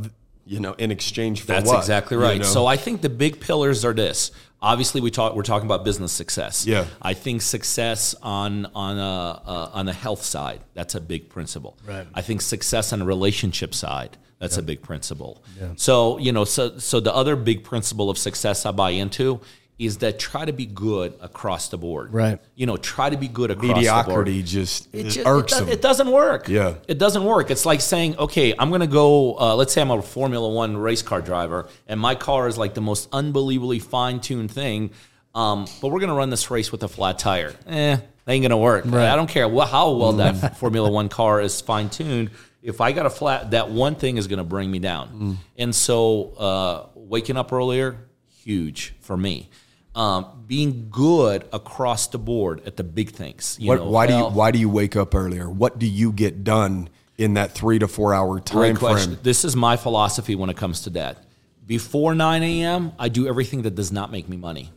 Speaker 2: You know, in exchange for
Speaker 1: That's
Speaker 2: what?
Speaker 1: exactly
Speaker 2: You
Speaker 1: right.
Speaker 2: know?
Speaker 1: So I think the big pillars are this. Obviously, we talk. We're talking about business success.
Speaker 2: Yeah.
Speaker 1: I think success on on a uh, on the health side. That's a big principle.
Speaker 5: Right.
Speaker 1: I think success on the relationship side. That's a big principle. Yeah. So you know, so so the other big principle of success I buy into is that try to be good across the board.
Speaker 5: Right.
Speaker 1: You know, try to be good across the board
Speaker 2: mediocrity just
Speaker 1: it,
Speaker 2: it,
Speaker 1: ju- it
Speaker 2: irks
Speaker 1: do- it doesn't work.
Speaker 2: Yeah.
Speaker 1: It doesn't work. It's like saying, okay, I'm going to go, uh, let's say I'm a Formula One race car driver, and my car is like the most unbelievably fine tuned thing, um, but we're going to run this race with a flat tire. Eh, that ain't going to work. Right. I don't care how well that Formula One car is fine tuned. If I got a flat, that one thing is going to bring me down.
Speaker 2: Mm.
Speaker 1: And so uh, waking up earlier, huge for me. Um, being good across the board at the big things. You
Speaker 2: What,
Speaker 1: know,
Speaker 2: why do you why do you wake up earlier? What do you get done in that three to four hour time frame?
Speaker 1: This is my philosophy when it comes to that. Before 9 a.m., I do everything that does not make me money.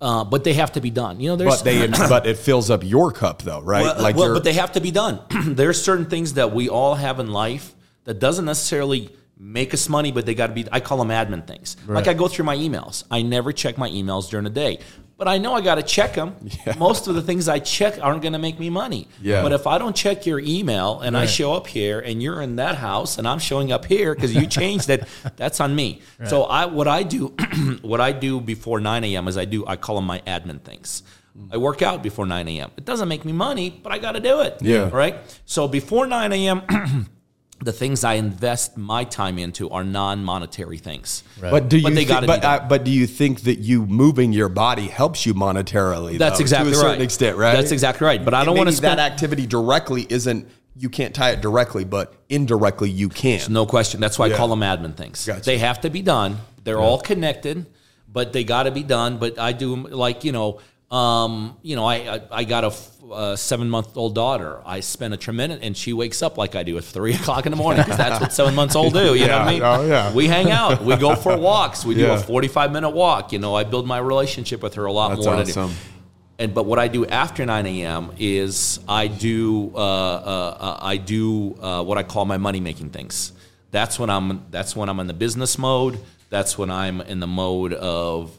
Speaker 1: Uh, but they have to be done. You know, there's
Speaker 2: But they but it fills up your cup though, right?
Speaker 1: well,
Speaker 2: like
Speaker 1: well, but they have to be done. There's certain things that we all have in life that doesn't necessarily make us money, but they got to be. I call them admin things. Like I go through my emails. I never check my emails during the day, but I know I got to check them. Most of the things I check aren't going to make me money.
Speaker 2: Yeah.
Speaker 1: But if I don't check your email and I show up here and you're in that house and I'm showing up here because you changed it, that's on me. So I what I do what I do before 9 a.m. is I do I call them my admin things. I work out before 9 a.m. It doesn't make me money, but I got to do it.
Speaker 2: Yeah.
Speaker 1: Right. So before 9 a.m. the things I invest my time into are non-monetary things.
Speaker 2: But do you?
Speaker 1: But they
Speaker 2: thi-
Speaker 1: gotta be
Speaker 2: but, uh, but do you think that you moving your body helps you monetarily?
Speaker 1: That's
Speaker 2: though,
Speaker 1: exactly
Speaker 2: to a certain
Speaker 1: right.
Speaker 2: extent, right?
Speaker 1: That's exactly right. But I don't want to spend
Speaker 2: that activity directly. Isn't you can't tie it directly, but indirectly you can.
Speaker 1: No question. That's why
Speaker 2: Yeah.
Speaker 1: I call them admin things.
Speaker 2: Gotcha.
Speaker 1: They have to be done. They're all connected, but they got to be done. But I do like you know, um, you know, I I, I got a f- seven month old daughter. I spend a tremendous, and she wakes up like I do at three o'clock in the morning because that's what seven months old do. You know what I mean?
Speaker 2: Oh, yeah.
Speaker 1: We hang out. We go for walks. We do
Speaker 2: Yeah.
Speaker 1: a forty five minute walk. You know, I build my relationship with her a lot
Speaker 2: That's
Speaker 1: more.
Speaker 2: awesome.
Speaker 1: Than, and but what I do after 9 a.m. is I do uh, uh, uh, I do uh, what I call my money making things. That's when I'm that's when I'm in the business mode. That's when I'm in the mode of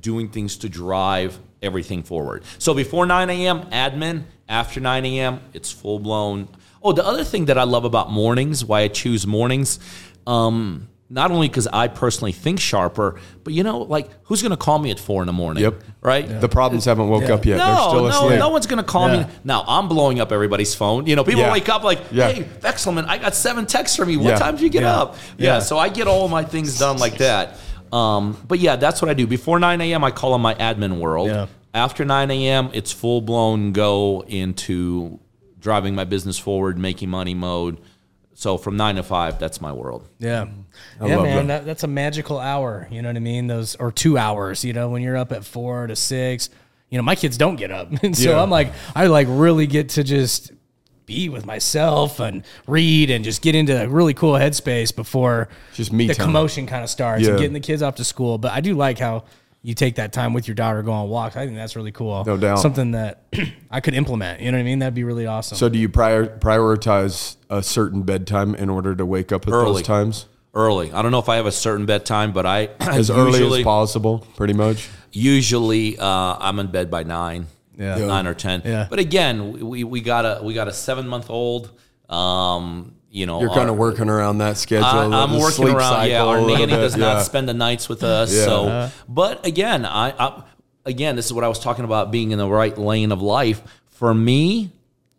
Speaker 1: doing things to drive everything forward. So before 9 a.m. admin. After 9 a.m. it's full blown. Oh, the other thing that I love about mornings, why I choose mornings. Um, not only because I personally think sharper, but you know, like who's going to call me at four in the morning?
Speaker 2: Yep.
Speaker 1: Right.
Speaker 2: The problems haven't woke up yet. They're
Speaker 1: No,
Speaker 2: still
Speaker 1: no,
Speaker 2: asleep.
Speaker 1: no one's gonna call
Speaker 5: Yeah.
Speaker 1: me. Now I'm blowing up everybody's phone. You know, people
Speaker 2: Yeah.
Speaker 1: wake up like,
Speaker 2: Yeah.
Speaker 1: "Hey, Vekselman, I got seven texts from you. What
Speaker 2: Yeah.
Speaker 1: time did you get
Speaker 5: Yeah.
Speaker 1: up?" Yeah.
Speaker 5: Yeah.
Speaker 1: so I get all my things done like that. Um, but yeah, that's what I do. Before 9 a.m., I call on my admin world.
Speaker 5: Yeah.
Speaker 1: After 9 a.m., it's full blown go into driving my business forward, making money mode. So from nine to five, that's my world.
Speaker 5: Yeah. yeah, man,
Speaker 2: that.
Speaker 5: that, that's a magical hour. You know what I mean? Those or two hours. You know, when you're up at four to six. You know, my kids don't get up, and so
Speaker 2: Yeah.
Speaker 5: I'm like, I like really get to just be with myself and read and just get into a really cool headspace before
Speaker 2: Just me
Speaker 5: the
Speaker 2: time.
Speaker 5: commotion kind of starts and getting the kids off to school. But I do like how you take that time with your daughter, go on walks. I think that's really cool.
Speaker 2: No doubt.
Speaker 5: Something that I could implement. You know what I mean? That'd be really awesome.
Speaker 2: So do you prior, prioritize a certain bedtime in order to wake up at
Speaker 1: Early.
Speaker 2: those times?
Speaker 1: Early. I don't know if I have a certain bedtime, but I
Speaker 2: As
Speaker 1: usually,
Speaker 2: early as possible, pretty much.
Speaker 1: Usually, uh, I'm in bed by nine,
Speaker 5: Yeah.
Speaker 1: nine or ten.
Speaker 5: Yeah.
Speaker 1: But again, we, we got a we got a seven month old. Um, you know,
Speaker 2: You're kind
Speaker 1: our-
Speaker 2: of working around that schedule.
Speaker 1: I, I'm working around. Yeah, our nanny does not spend the nights with us.
Speaker 2: Yeah.
Speaker 1: So, but again, I, I again, this is what I was talking about being in the right lane of life. For me,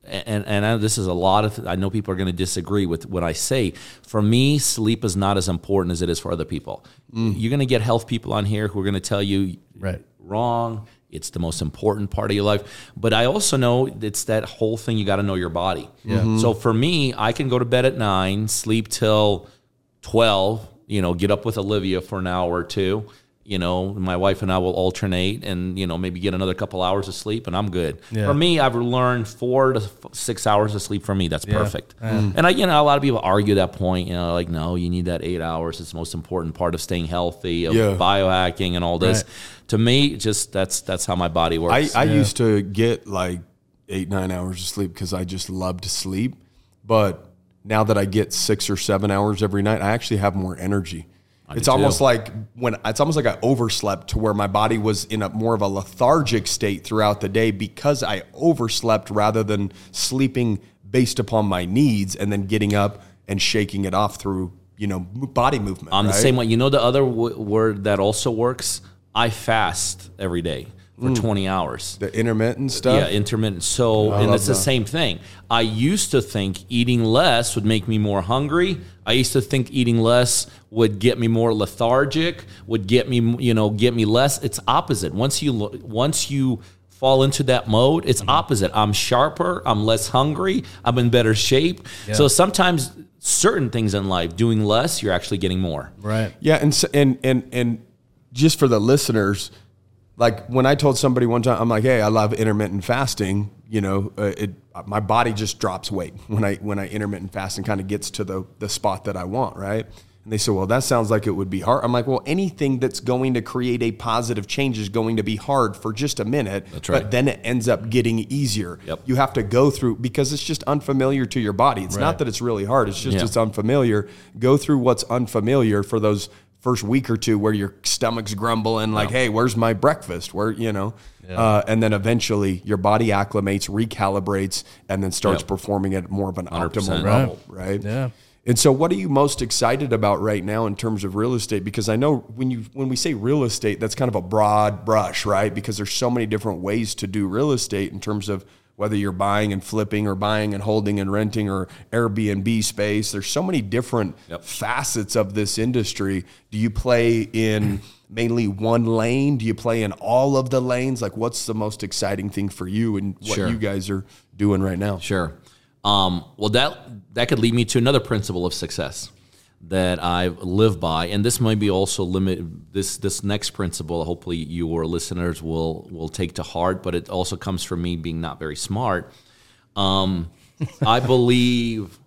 Speaker 1: and and I, this is a lot of. I know people are going to disagree with what I say. For me, sleep is not as important as it is for other people. You're going to get health people on here who are going to tell you
Speaker 5: Right.
Speaker 1: wrong. It's the most important part of your life. But I also know it's that whole thing you got to know your body.
Speaker 2: Mm-hmm.
Speaker 1: So for me, I can go to bed at nine, sleep till 12, you know, get up with Olivia for an hour or two. You know, my wife and I will alternate and, you know, maybe get another couple hours of sleep and I'm good.
Speaker 5: Yeah.
Speaker 1: For me, I've learned four to f- six hours of sleep for me. That's perfect. Mm. And I, you know, a lot of people argue that point, you know, like, no, you need that eight hours. It's the most important part of staying healthy, of
Speaker 2: Yeah.
Speaker 1: biohacking and all this.
Speaker 5: Right.
Speaker 1: To me, just that's, that's how my body
Speaker 2: I,
Speaker 1: works.
Speaker 2: I used to get like eight, nine hours of sleep because I just love to sleep. But now that I get six or seven hours every night, I actually have more energy. It's almost
Speaker 1: too.
Speaker 2: like when it's almost like I overslept to where my body was in a more of a lethargic state throughout the day because I overslept rather than sleeping based upon my needs and then getting up and shaking it off through you know body movement.
Speaker 1: I'm the same way. You know the other w- word that also works? I fast every day for 20 hours.
Speaker 2: The intermittent stuff.
Speaker 1: Yeah, intermittent. So, and
Speaker 2: love
Speaker 1: it's the same thing. I used to think eating less would make me more hungry. I used to think eating less would get me more lethargic, would get me, you know, get me less. It's opposite. Once you once you fall into that mode, it's
Speaker 2: Mm-hmm.
Speaker 1: opposite. I'm sharper, I'm less hungry, I'm in better shape. So sometimes certain things in life, doing less, you're actually getting more.
Speaker 5: Right.
Speaker 2: Yeah, and s- and and and just for the listeners, like when I told somebody one time, I'm like, "Hey, I love intermittent fasting." You know, uh, it my body just drops weight when I when I intermittent fast and kind of gets to the the spot that I want, right? And they said, "Well, that sounds like it would be hard." I'm like, "Well, anything that's going to create a positive change is going to be hard for just a minute,
Speaker 1: That's right.
Speaker 2: but then it ends up getting easier.
Speaker 1: Yep.
Speaker 2: You have to go through because it's just unfamiliar to your body. It's not that it's really hard; it's just
Speaker 1: Yeah.
Speaker 2: it's unfamiliar. Go through what's unfamiliar for those first week or two where your stomach's grumbling, like, "Hey, where's my breakfast?" Where you know, uh, and then eventually your body acclimates, recalibrates, and then starts
Speaker 1: Yep.
Speaker 2: performing at more of an optimal
Speaker 1: 100%.
Speaker 2: level, right?
Speaker 5: Yeah.
Speaker 2: And so, what are you most excited about right now in terms of real estate? Because I know when you when we say real estate, that's kind of a broad brush, right? Because there's so many different ways to do real estate in terms of whether you're buying and flipping or buying and holding and renting or Airbnb space. There's so many different
Speaker 1: Yep.
Speaker 2: facets of this industry. Do you play in mainly one lane? Do you play in all of the lanes? Like, what's the most exciting thing for you and what
Speaker 1: Sure.
Speaker 2: you guys are doing right now?
Speaker 1: Sure. Um, well, that that could lead me to another principle of success that I live by, and this might be also limit this this next principle. Hopefully, your listeners will will take to heart, but it also comes from me being not very smart. Um, I believe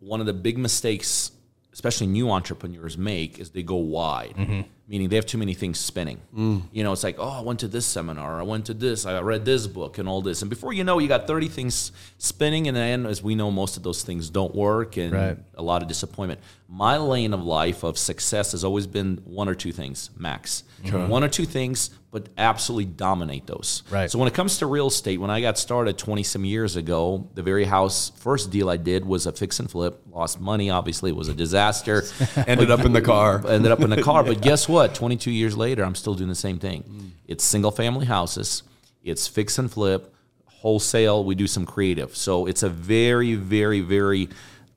Speaker 1: one of the big mistakes, especially new entrepreneurs make, is they go wide, meaning they have too many things spinning. Mm. You know, it's like, oh, I went to this seminar, I went to this, I read this book, and all this, and before you know, you got thirty things spinning, and then, as we know, most of those things don't work, and
Speaker 5: Right.
Speaker 1: a lot of disappointment. My lane of life of success has always been one or two things, max. One or two things, but absolutely dominate those.
Speaker 5: Right.
Speaker 1: So when it comes to real estate, when I got started 20 some years ago, the very house first deal I did was a fix and flip. Lost money, obviously, it was a disaster.
Speaker 2: Ended up in the car.
Speaker 1: Ended up in the car. But guess what? 22 years later, I'm still doing the same thing. It's single family houses, it's fix and flip, wholesale. We do some creative. So it's a very, very, very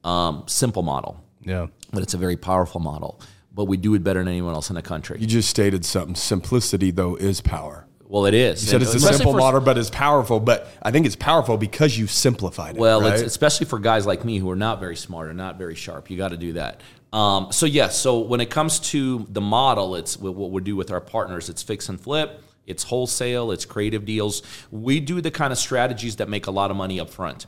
Speaker 1: um, simple model,
Speaker 5: Yeah.
Speaker 1: but it's a very powerful model. But we do it better than anyone else in the country.
Speaker 2: You just stated something. Simplicity, though, is power.
Speaker 1: well, it is.
Speaker 2: You said it's a simple
Speaker 1: for-
Speaker 2: model, but it's powerful. But I think it's powerful because you simplified it.
Speaker 1: Well,
Speaker 2: right?
Speaker 1: it's, especially for guys like me who are not very smart or not very sharp, you got to do that. Um, so yes, so when it comes to the model, it's what we do with our partners. It's fix and flip. It's wholesale. It's creative deals. We do the kind of strategies that make a lot of money up front.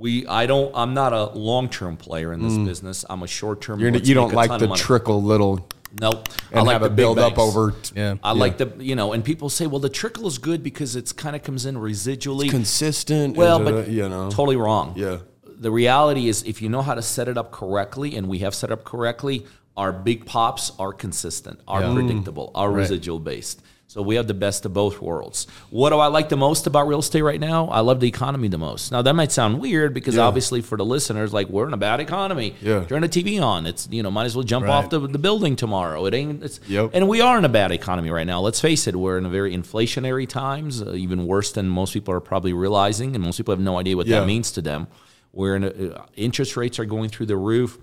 Speaker 1: We, I don't, I'm not a long term player in this business. I'm a short term.
Speaker 2: Mm. You're, you don't like the trickle little
Speaker 1: Nope.
Speaker 2: and have it build up over.
Speaker 5: Yeah.
Speaker 1: I like the, you know, and people say, well, the trickle is good because it's kind of comes in residually.
Speaker 2: consistent.
Speaker 1: Well, but
Speaker 2: a- you know,
Speaker 1: totally wrong.
Speaker 2: Yeah.
Speaker 1: The reality is, if you know how to set it up correctly, and we have set up correctly, our big pops are consistent, are
Speaker 2: Mm.
Speaker 1: predictable, are residual based. So we have the best of both worlds. What do I like the most about real estate right now? I love the economy the most. Now that might sound weird because
Speaker 2: Yeah.
Speaker 1: obviously for the listeners, like we're in a bad economy.
Speaker 2: Yeah.
Speaker 1: Turn the TV on. It's you know might as well jump
Speaker 5: Right.
Speaker 1: off the, the building tomorrow. It ain't. It's
Speaker 2: Yep.
Speaker 1: and we are in a bad economy right now. Let's face it. We're in a very inflationary times, uh, even worse than most people are probably realizing, and most people have no idea what
Speaker 2: Yeah.
Speaker 1: that means to them. We're in a, uh, interest rates are going through the roof,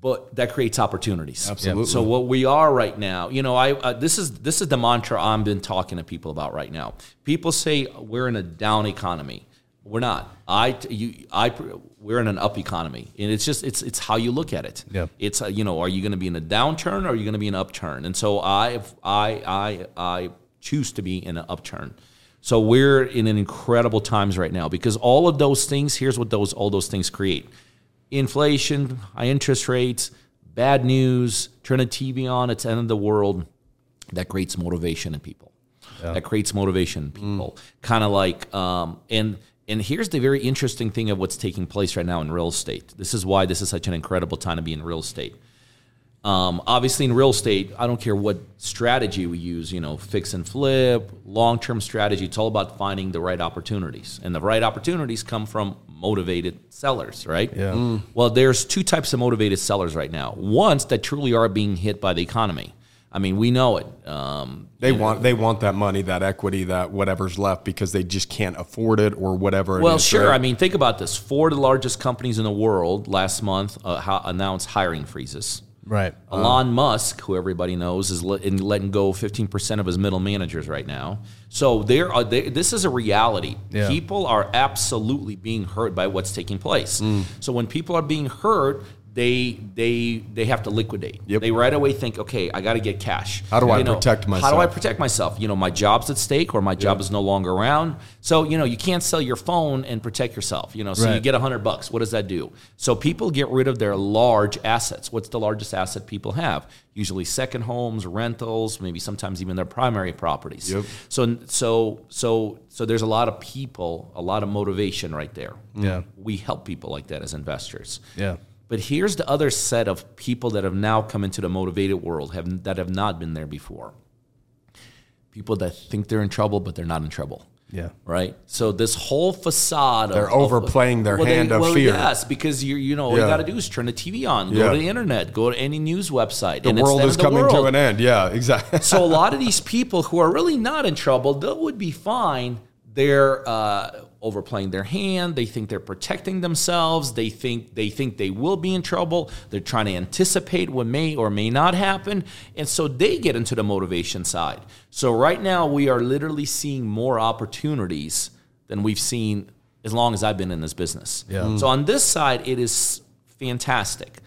Speaker 1: but that creates opportunities.
Speaker 2: Absolutely.
Speaker 1: So what we are right now, you know, I uh, this is this is the mantra I've been talking to people about right now. People say we're in a down economy. We're not. I you I we're in an up economy, and it's just it's it's how you look at it.
Speaker 5: Yeah.
Speaker 1: It's uh, you know, are you going to be in a downturn or are you going to be in an upturn? And so I I I I choose to be in an upturn. So we're in an incredible times right now because all of those things. Here's what those all those things create: inflation, high interest rates, bad news. Turn the TV on; it's end of the world. That creates motivation in people. That creates motivation in people. Kind of like, um, and And here's the very interesting thing of what's taking place right now in real estate. This is why this is such an incredible time to be in real estate. Um, obviously, in real estate, I don't care what strategy we use, you know, fix and flip, long term strategy. It's all about finding the right opportunities. And the right opportunities come from motivated sellers, right?
Speaker 5: Yeah.
Speaker 1: Well, there's two types of motivated sellers right now. Ones that truly are being hit by the economy. I mean, we know it. Um,
Speaker 2: They want they want that money, that equity, that whatever's left because they just can't afford it or whatever.
Speaker 1: Well,
Speaker 2: is,
Speaker 1: sure.
Speaker 2: right?
Speaker 1: I mean, think about this. Four of the largest companies in the world last month uh, ha- announced hiring freezes.
Speaker 5: Right.
Speaker 1: Elon Musk, who everybody knows, is let, in letting go 15% of his middle managers right now. So there are they, this is a reality.
Speaker 5: Yeah.
Speaker 1: People are absolutely being hurt by what's taking place.
Speaker 2: Mm.
Speaker 1: So when people are being hurt, they they they have to liquidate.
Speaker 2: Yep.
Speaker 1: They right away think, okay, I got to get cash.
Speaker 2: How do I
Speaker 1: You know,
Speaker 2: protect myself?
Speaker 1: How do I protect myself? You know, my job's at stake or my job is no longer around. So, you know, you can't sell your phone and protect yourself. You know, so you get a hundred bucks. What does that do? So people get rid of their large assets. What's the largest asset people have? Usually second homes, rentals, maybe sometimes even their primary properties.
Speaker 2: Yep.
Speaker 1: So so so so there's a lot of people, a lot of motivation right there.
Speaker 5: Yeah.
Speaker 1: We help people like that as investors.
Speaker 5: Yeah.
Speaker 1: But here's the other set of people that have now come into the motivated world have that have not been there before. People that think they're in trouble, but they're not in trouble.
Speaker 5: Yeah.
Speaker 1: Right. So this whole facade
Speaker 2: They're
Speaker 1: of,
Speaker 2: overplaying their
Speaker 1: well, they-
Speaker 2: hand of
Speaker 1: well,
Speaker 2: fear.
Speaker 1: Yes, because you you know all you got to do is turn the TV on, go
Speaker 2: Yeah.
Speaker 1: to the internet, go to any news website.
Speaker 2: the world is
Speaker 1: the
Speaker 2: coming to an end. Yeah, exactly.
Speaker 1: so a lot of these people who are really not in trouble, they would be fine. They're uh, overplaying their hand. They think they're protecting themselves. They think they think they will be in trouble. They're trying to anticipate what may or may not happen, and so they get into the motivation side. So right now we are literally seeing more opportunities than we've seen as long as I've been in this business.
Speaker 5: Yeah.
Speaker 1: So on this side, it is fantastic.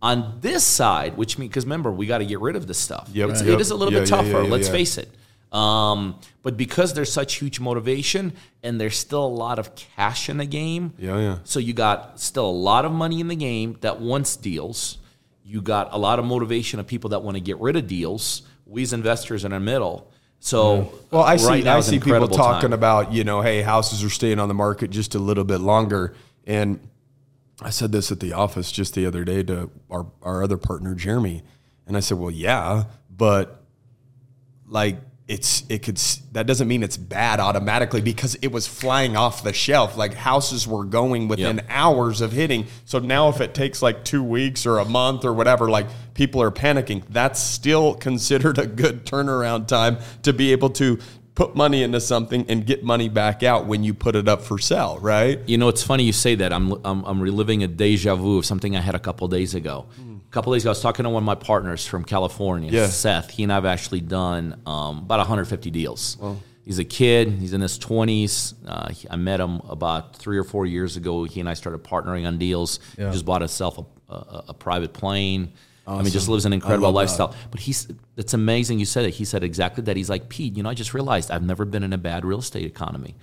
Speaker 1: On this side, which means because remember we got to get rid of this stuff.
Speaker 2: Yep,
Speaker 1: It's-
Speaker 2: yep.
Speaker 1: It is a little
Speaker 2: Yeah,
Speaker 1: bit tougher.
Speaker 2: yeah,
Speaker 1: let's
Speaker 2: yeah.
Speaker 1: face it. Um, but because there's such huge motivation and there's still a lot of cash in the game,
Speaker 2: Yeah, yeah.
Speaker 1: So you got still a lot of money in the game that wants deals. You got a lot of motivation of people that want to get rid of deals. We as investors in the middle. So
Speaker 2: Well, I see.
Speaker 1: right now
Speaker 2: I see people talking
Speaker 1: time.
Speaker 2: about you know, hey, houses are staying on the market just a little bit longer. And I said this at the office just the other day to our our other partner Jeremy, and I said, well, yeah, but like it's it could that doesn't mean it's bad automatically because it was flying off the shelf like houses were going within
Speaker 1: Yep.
Speaker 2: hours of hitting so now if it takes like 2 weeks or a month or whatever like people are panicking that's still considered a good turnaround time to be able to put money into something and get money back out when you put it up for sale right
Speaker 1: You know, it's funny you say that. I'm, I'm, I'm reliving a deja vu of something I had a couple days ago. A couple days ago, I was talking to one of my partners from California,
Speaker 2: Yeah.
Speaker 1: Seth. He and I have actually done um, about 150 deals. He's a kid. He's in his 20s. Uh, he- I met him about three or four years ago. He and I started partnering on deals. He just bought himself a, a, a private plane. I mean, just lives an incredible lifestyle. But he's it's amazing you said it. He said exactly that. He's like, Pete, you know, I just realized I've never been in a bad real estate economy.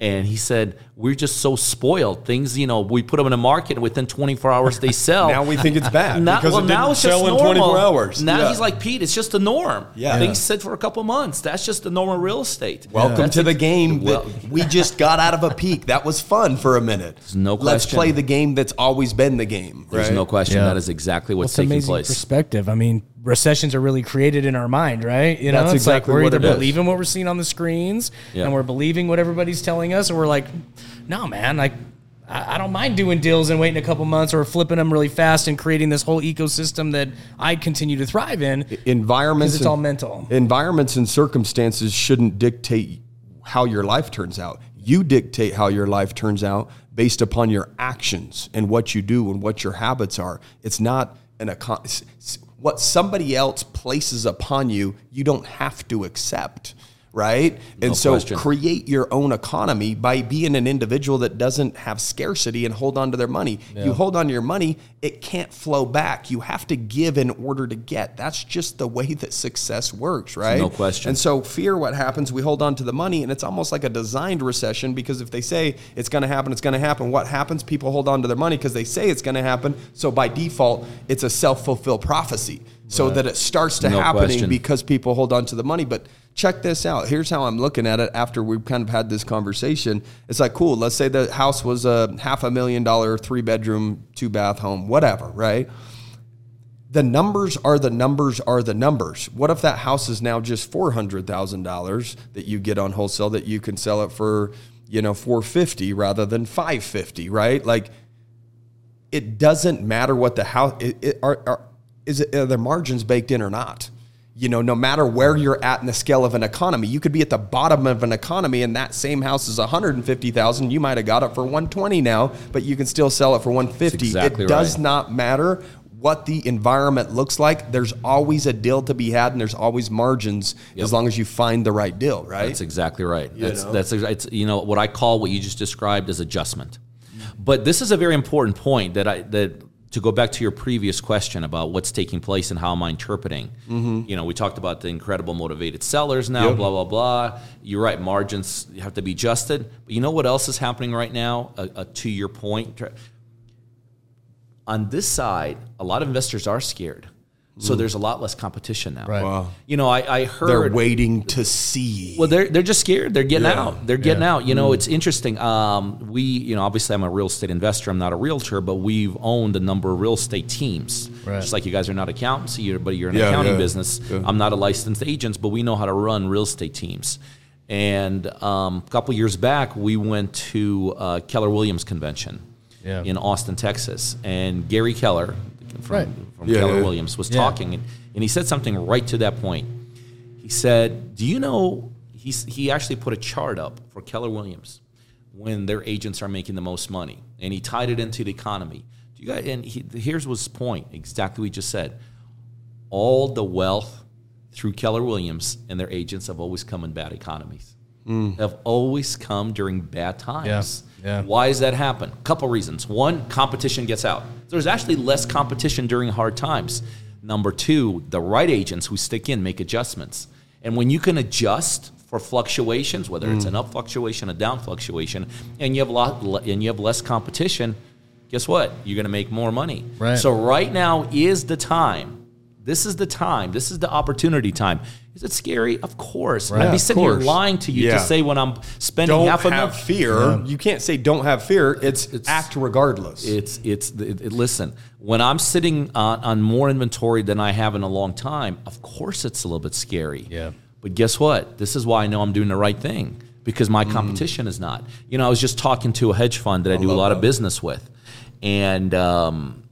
Speaker 1: And he said, We're just so spoiled. Things, you know, we put them in the market and within 24 hours they sell.
Speaker 2: now we think it's bad
Speaker 1: Now-
Speaker 2: because
Speaker 1: well,
Speaker 2: it
Speaker 1: now
Speaker 2: didn't
Speaker 1: it's just
Speaker 2: sell in
Speaker 1: normal.
Speaker 2: 24 hours
Speaker 1: Now
Speaker 2: Yeah.
Speaker 1: he's like, Pete, it's just the norm.
Speaker 2: Yeah.
Speaker 1: Things sit for a couple months. That's just the normal real estate.
Speaker 2: Welcome
Speaker 1: That's
Speaker 2: to the game
Speaker 1: Well,
Speaker 2: that we just got out of a peak. That was fun for a minute.
Speaker 1: no question.
Speaker 2: Let's play the game that's always been the game.
Speaker 1: there's
Speaker 2: right?
Speaker 1: no question.
Speaker 5: Yeah.
Speaker 1: That is exactly what's
Speaker 5: It's
Speaker 1: taking
Speaker 5: amazing
Speaker 1: place.
Speaker 5: perspective. I mean, recessions are really created in our mind, right? You know,
Speaker 2: That's
Speaker 5: it's
Speaker 2: exactly
Speaker 5: like we're either
Speaker 2: is.
Speaker 5: believing what we're seeing on the screens
Speaker 1: Yeah.
Speaker 5: and we're believing what everybody's telling us, or we're like, no, man, like I, I don't mind doing deals and waiting a couple months or flipping them really fast and creating this whole ecosystem that I continue to thrive in.
Speaker 2: Environments,
Speaker 5: it's all mental.
Speaker 2: environments and circumstances shouldn't dictate how your life turns out you dictate how your life turns out based upon your actions and what you do and what your habits are it's not an econ- s- s- what somebody else places upon you you don't have to accept right and so
Speaker 1: question.
Speaker 2: create your own economy by being an individual that doesn't have scarcity and hold on to their money. You hold on to your money, it can't flow back. You have to give in order to get. That's just the way that success works, right?
Speaker 1: No question.
Speaker 2: And so fear what happens, we hold on to the money and it's almost like a designed recession because if they say it's going to happen, it's going to happen. What happens? People hold on to their money because they say it's going to happen. So by default, it's a self-fulfilled prophecy. So that it starts to
Speaker 1: No
Speaker 2: happening
Speaker 1: question.
Speaker 2: because people hold on to the money, but check this out. Here's how I'm looking at it after we've kind of had this conversation. It's like, cool, let's say the house was a half a million dollar, three bedroom, two bath home, whatever, right? The numbers are the numbers are the numbers. What if that house is now just four hundred thousand dollars that you get on wholesale that you can sell it for, you know, four fifty rather than five fifty, right? Like, it doesn't matter what the house it, it, are, are is it are their margins baked in or not you know no matter where you're at in the scale of an economy you could be at the bottom of an economy and that same house is 150,000 you might have got it for 120 now but you can still sell it for 150
Speaker 1: exactly
Speaker 2: it does
Speaker 1: right.
Speaker 2: not matter what the environment looks like there's always a deal to be had and there's always margins as long as you find the right deal right
Speaker 1: That's exactly right. That's
Speaker 2: know?
Speaker 1: that's it's you know what I call what you just described as adjustment. But this is a very important point that I that to go back to your previous question about what's taking place and how am I interpreting. You know, we talked about the incredible motivated sellers now,
Speaker 2: Yep.
Speaker 1: blah blah blah. You're right, margins have to be adjusted. But you know what else is happening right now? Uh, uh, to your point, on this side, a lot of investors are scared. So there's a lot less competition now.
Speaker 5: Right.
Speaker 2: Wow.
Speaker 1: You know, I, I heard
Speaker 2: they're waiting to see
Speaker 1: well, they're they're just scared. They're getting
Speaker 2: Yeah.
Speaker 1: out. They're getting out. You know, it's interesting. Um, we, you know, obviously I'm a real estate investor. I'm not a realtor, but we've owned a number of real estate teams.
Speaker 5: Right.
Speaker 1: Just like you guys are not accountants, you're, but you're an
Speaker 2: Yeah,
Speaker 1: accounting
Speaker 2: yeah,
Speaker 1: business.
Speaker 2: yeah.
Speaker 1: I'm not a licensed agent, but we know how to run real estate teams. And um, a couple years back, we went to uh, Keller Williams convention
Speaker 5: Yeah.
Speaker 1: in Austin, Texas, and Gary Keller from,
Speaker 5: Right.
Speaker 1: from
Speaker 2: Yeah,
Speaker 1: Keller
Speaker 2: yeah.
Speaker 1: Williams was
Speaker 5: Yeah.
Speaker 1: talking, and, and he said something right to that point. He said, "Do you know?" He he actually put a chart up for Keller Williams when their agents are making the most money, and he tied it into the economy. Do you guys? And he, here's his point: exactly what he just said. All the wealth through Keller Williams and their agents have always come in bad economies. Have always come during bad times.
Speaker 5: Yeah, yeah.
Speaker 1: Why does that happen? A couple reasons. One, competition gets out. So there's actually less competition during hard times. Number two, the right agents who stick in make adjustments. And when you can adjust for fluctuations, whether it's an mm. up fluctuation, a down fluctuation, and you have a lot, and you have less competition, guess what? You're going to make more money.
Speaker 5: Right.
Speaker 1: So right now is the time. This is the time. This is the opportunity time. Is it scary? Of course. I'd be sitting here lying to you
Speaker 2: Yeah.
Speaker 1: to say when I'm spending
Speaker 2: don't
Speaker 1: half a
Speaker 2: have
Speaker 1: mil-
Speaker 2: fear you can't say don't have fear it's,
Speaker 1: It's-
Speaker 2: act regardless
Speaker 1: It's it's it, it- listen. When I'm sitting on, on more inventory than I have in a long time, of course it's a little bit scary.
Speaker 5: Yeah.
Speaker 1: But guess what? This is why I know I'm doing the right thing because my
Speaker 2: Mm.
Speaker 1: competition is not. You know, I was just talking to a hedge fund that I, do a lot of business with, and um,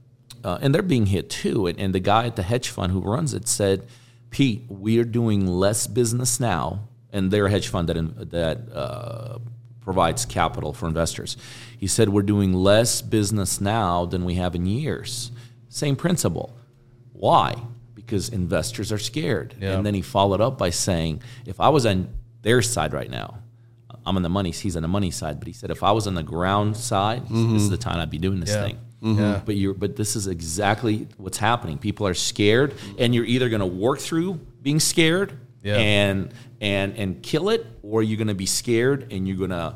Speaker 1: uh, and they're being hit too. And, and the guy at the hedge fund who runs it said, "Pete, we are doing less business now." And they're a hedge fund that that uh, provides capital for investors. He said, We're doing less business now than we have in years. Same principle. Why? Because investors are scared.
Speaker 5: Yeah.
Speaker 1: And then he followed up by saying, If I was on their side right now, I'm on the money, he's on the money side, but he said, If I was on the ground side, this is the time I'd be doing this
Speaker 5: Yeah.
Speaker 1: thing. Mm-hmm.
Speaker 5: Yeah.
Speaker 1: But you're but this is exactly what's happening. People are scared, and you're either going to work through being scared
Speaker 5: Yeah.
Speaker 1: and and and kill it, or you're going to be scared and you're going to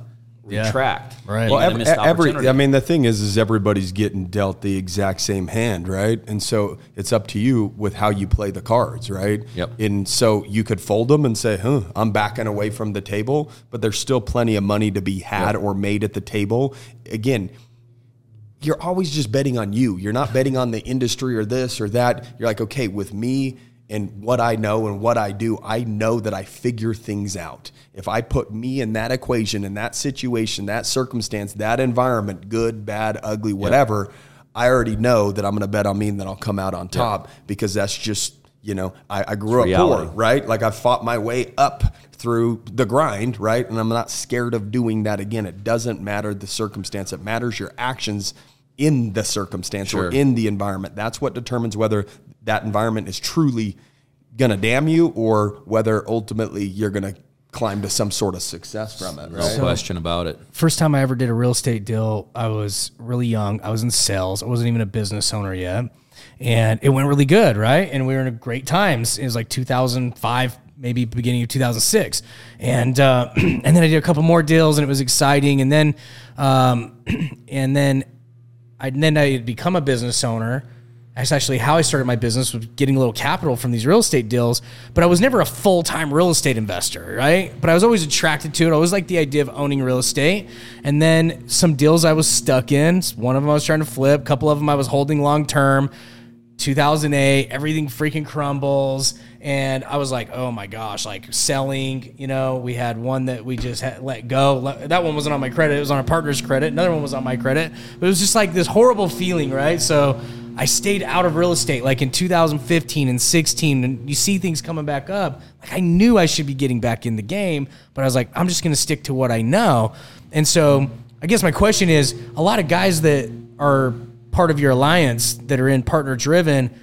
Speaker 5: Yeah.
Speaker 1: retract.
Speaker 5: Right.
Speaker 2: Well, every,
Speaker 1: gonna miss the
Speaker 2: every. I mean, the thing is, is everybody's getting dealt the exact same hand, right? And so it's up to you with how you play the cards, right?
Speaker 1: Yep.
Speaker 2: And so you could fold them and say, "Huh, I'm backing away from the table," but there's still plenty of money to be had or made at the table. Again, you're always just betting on you. You're not betting on the industry or this or that. You're like, okay, with me and what I know and what I do, I know that I figure things out. If I put me in that equation, in that situation, that circumstance, that environment, good, bad, ugly, whatever, I already know that I'm going to bet on me and that I'll come out on top because that's just, you know, I, I grew up
Speaker 1: reality.
Speaker 2: poor, right? Like I fought my way up through the grind, right? And I'm not scared of doing that again. It doesn't matter the circumstance, it matters your actions in the circumstance
Speaker 1: Sure.
Speaker 2: or in the environment. That's what determines whether that environment is truly going to damn you or whether ultimately you're going to climb to some sort of success from it,
Speaker 1: no
Speaker 2: right?
Speaker 1: question about it.
Speaker 5: First time I ever did a real estate deal, I was really young. I was in sales. I wasn't even a business owner yet. And it went really good, right? And we were in a great times. It was like 2005, maybe beginning of 2006. And uh, and then I did a couple more deals and it was exciting. And then um, and then I then I had become a business owner That's actually how I started my business was getting a little capital from these real estate deals. But I was never a full time real estate investor, right? But I was always attracted to it. I always liked the idea of owning real estate. And then some deals I was stuck in. One of them I was trying to flip. A couple of them I was holding long term. 2008, everything freaking crumbles. And I was like, oh my gosh, like selling, you know, we had one that we just had let go. That one wasn't on my credit. It was on a partner's credit. Another one was on my credit. But it was just like this horrible feeling, right? So I stayed out of real estate like in 2015 and 16. And you see things coming back up. Like I knew I should be getting back in the game, but I was like, I'm just going to stick to what I know. And so I guess my question is a lot of guys that are part of your alliance that are in partner driven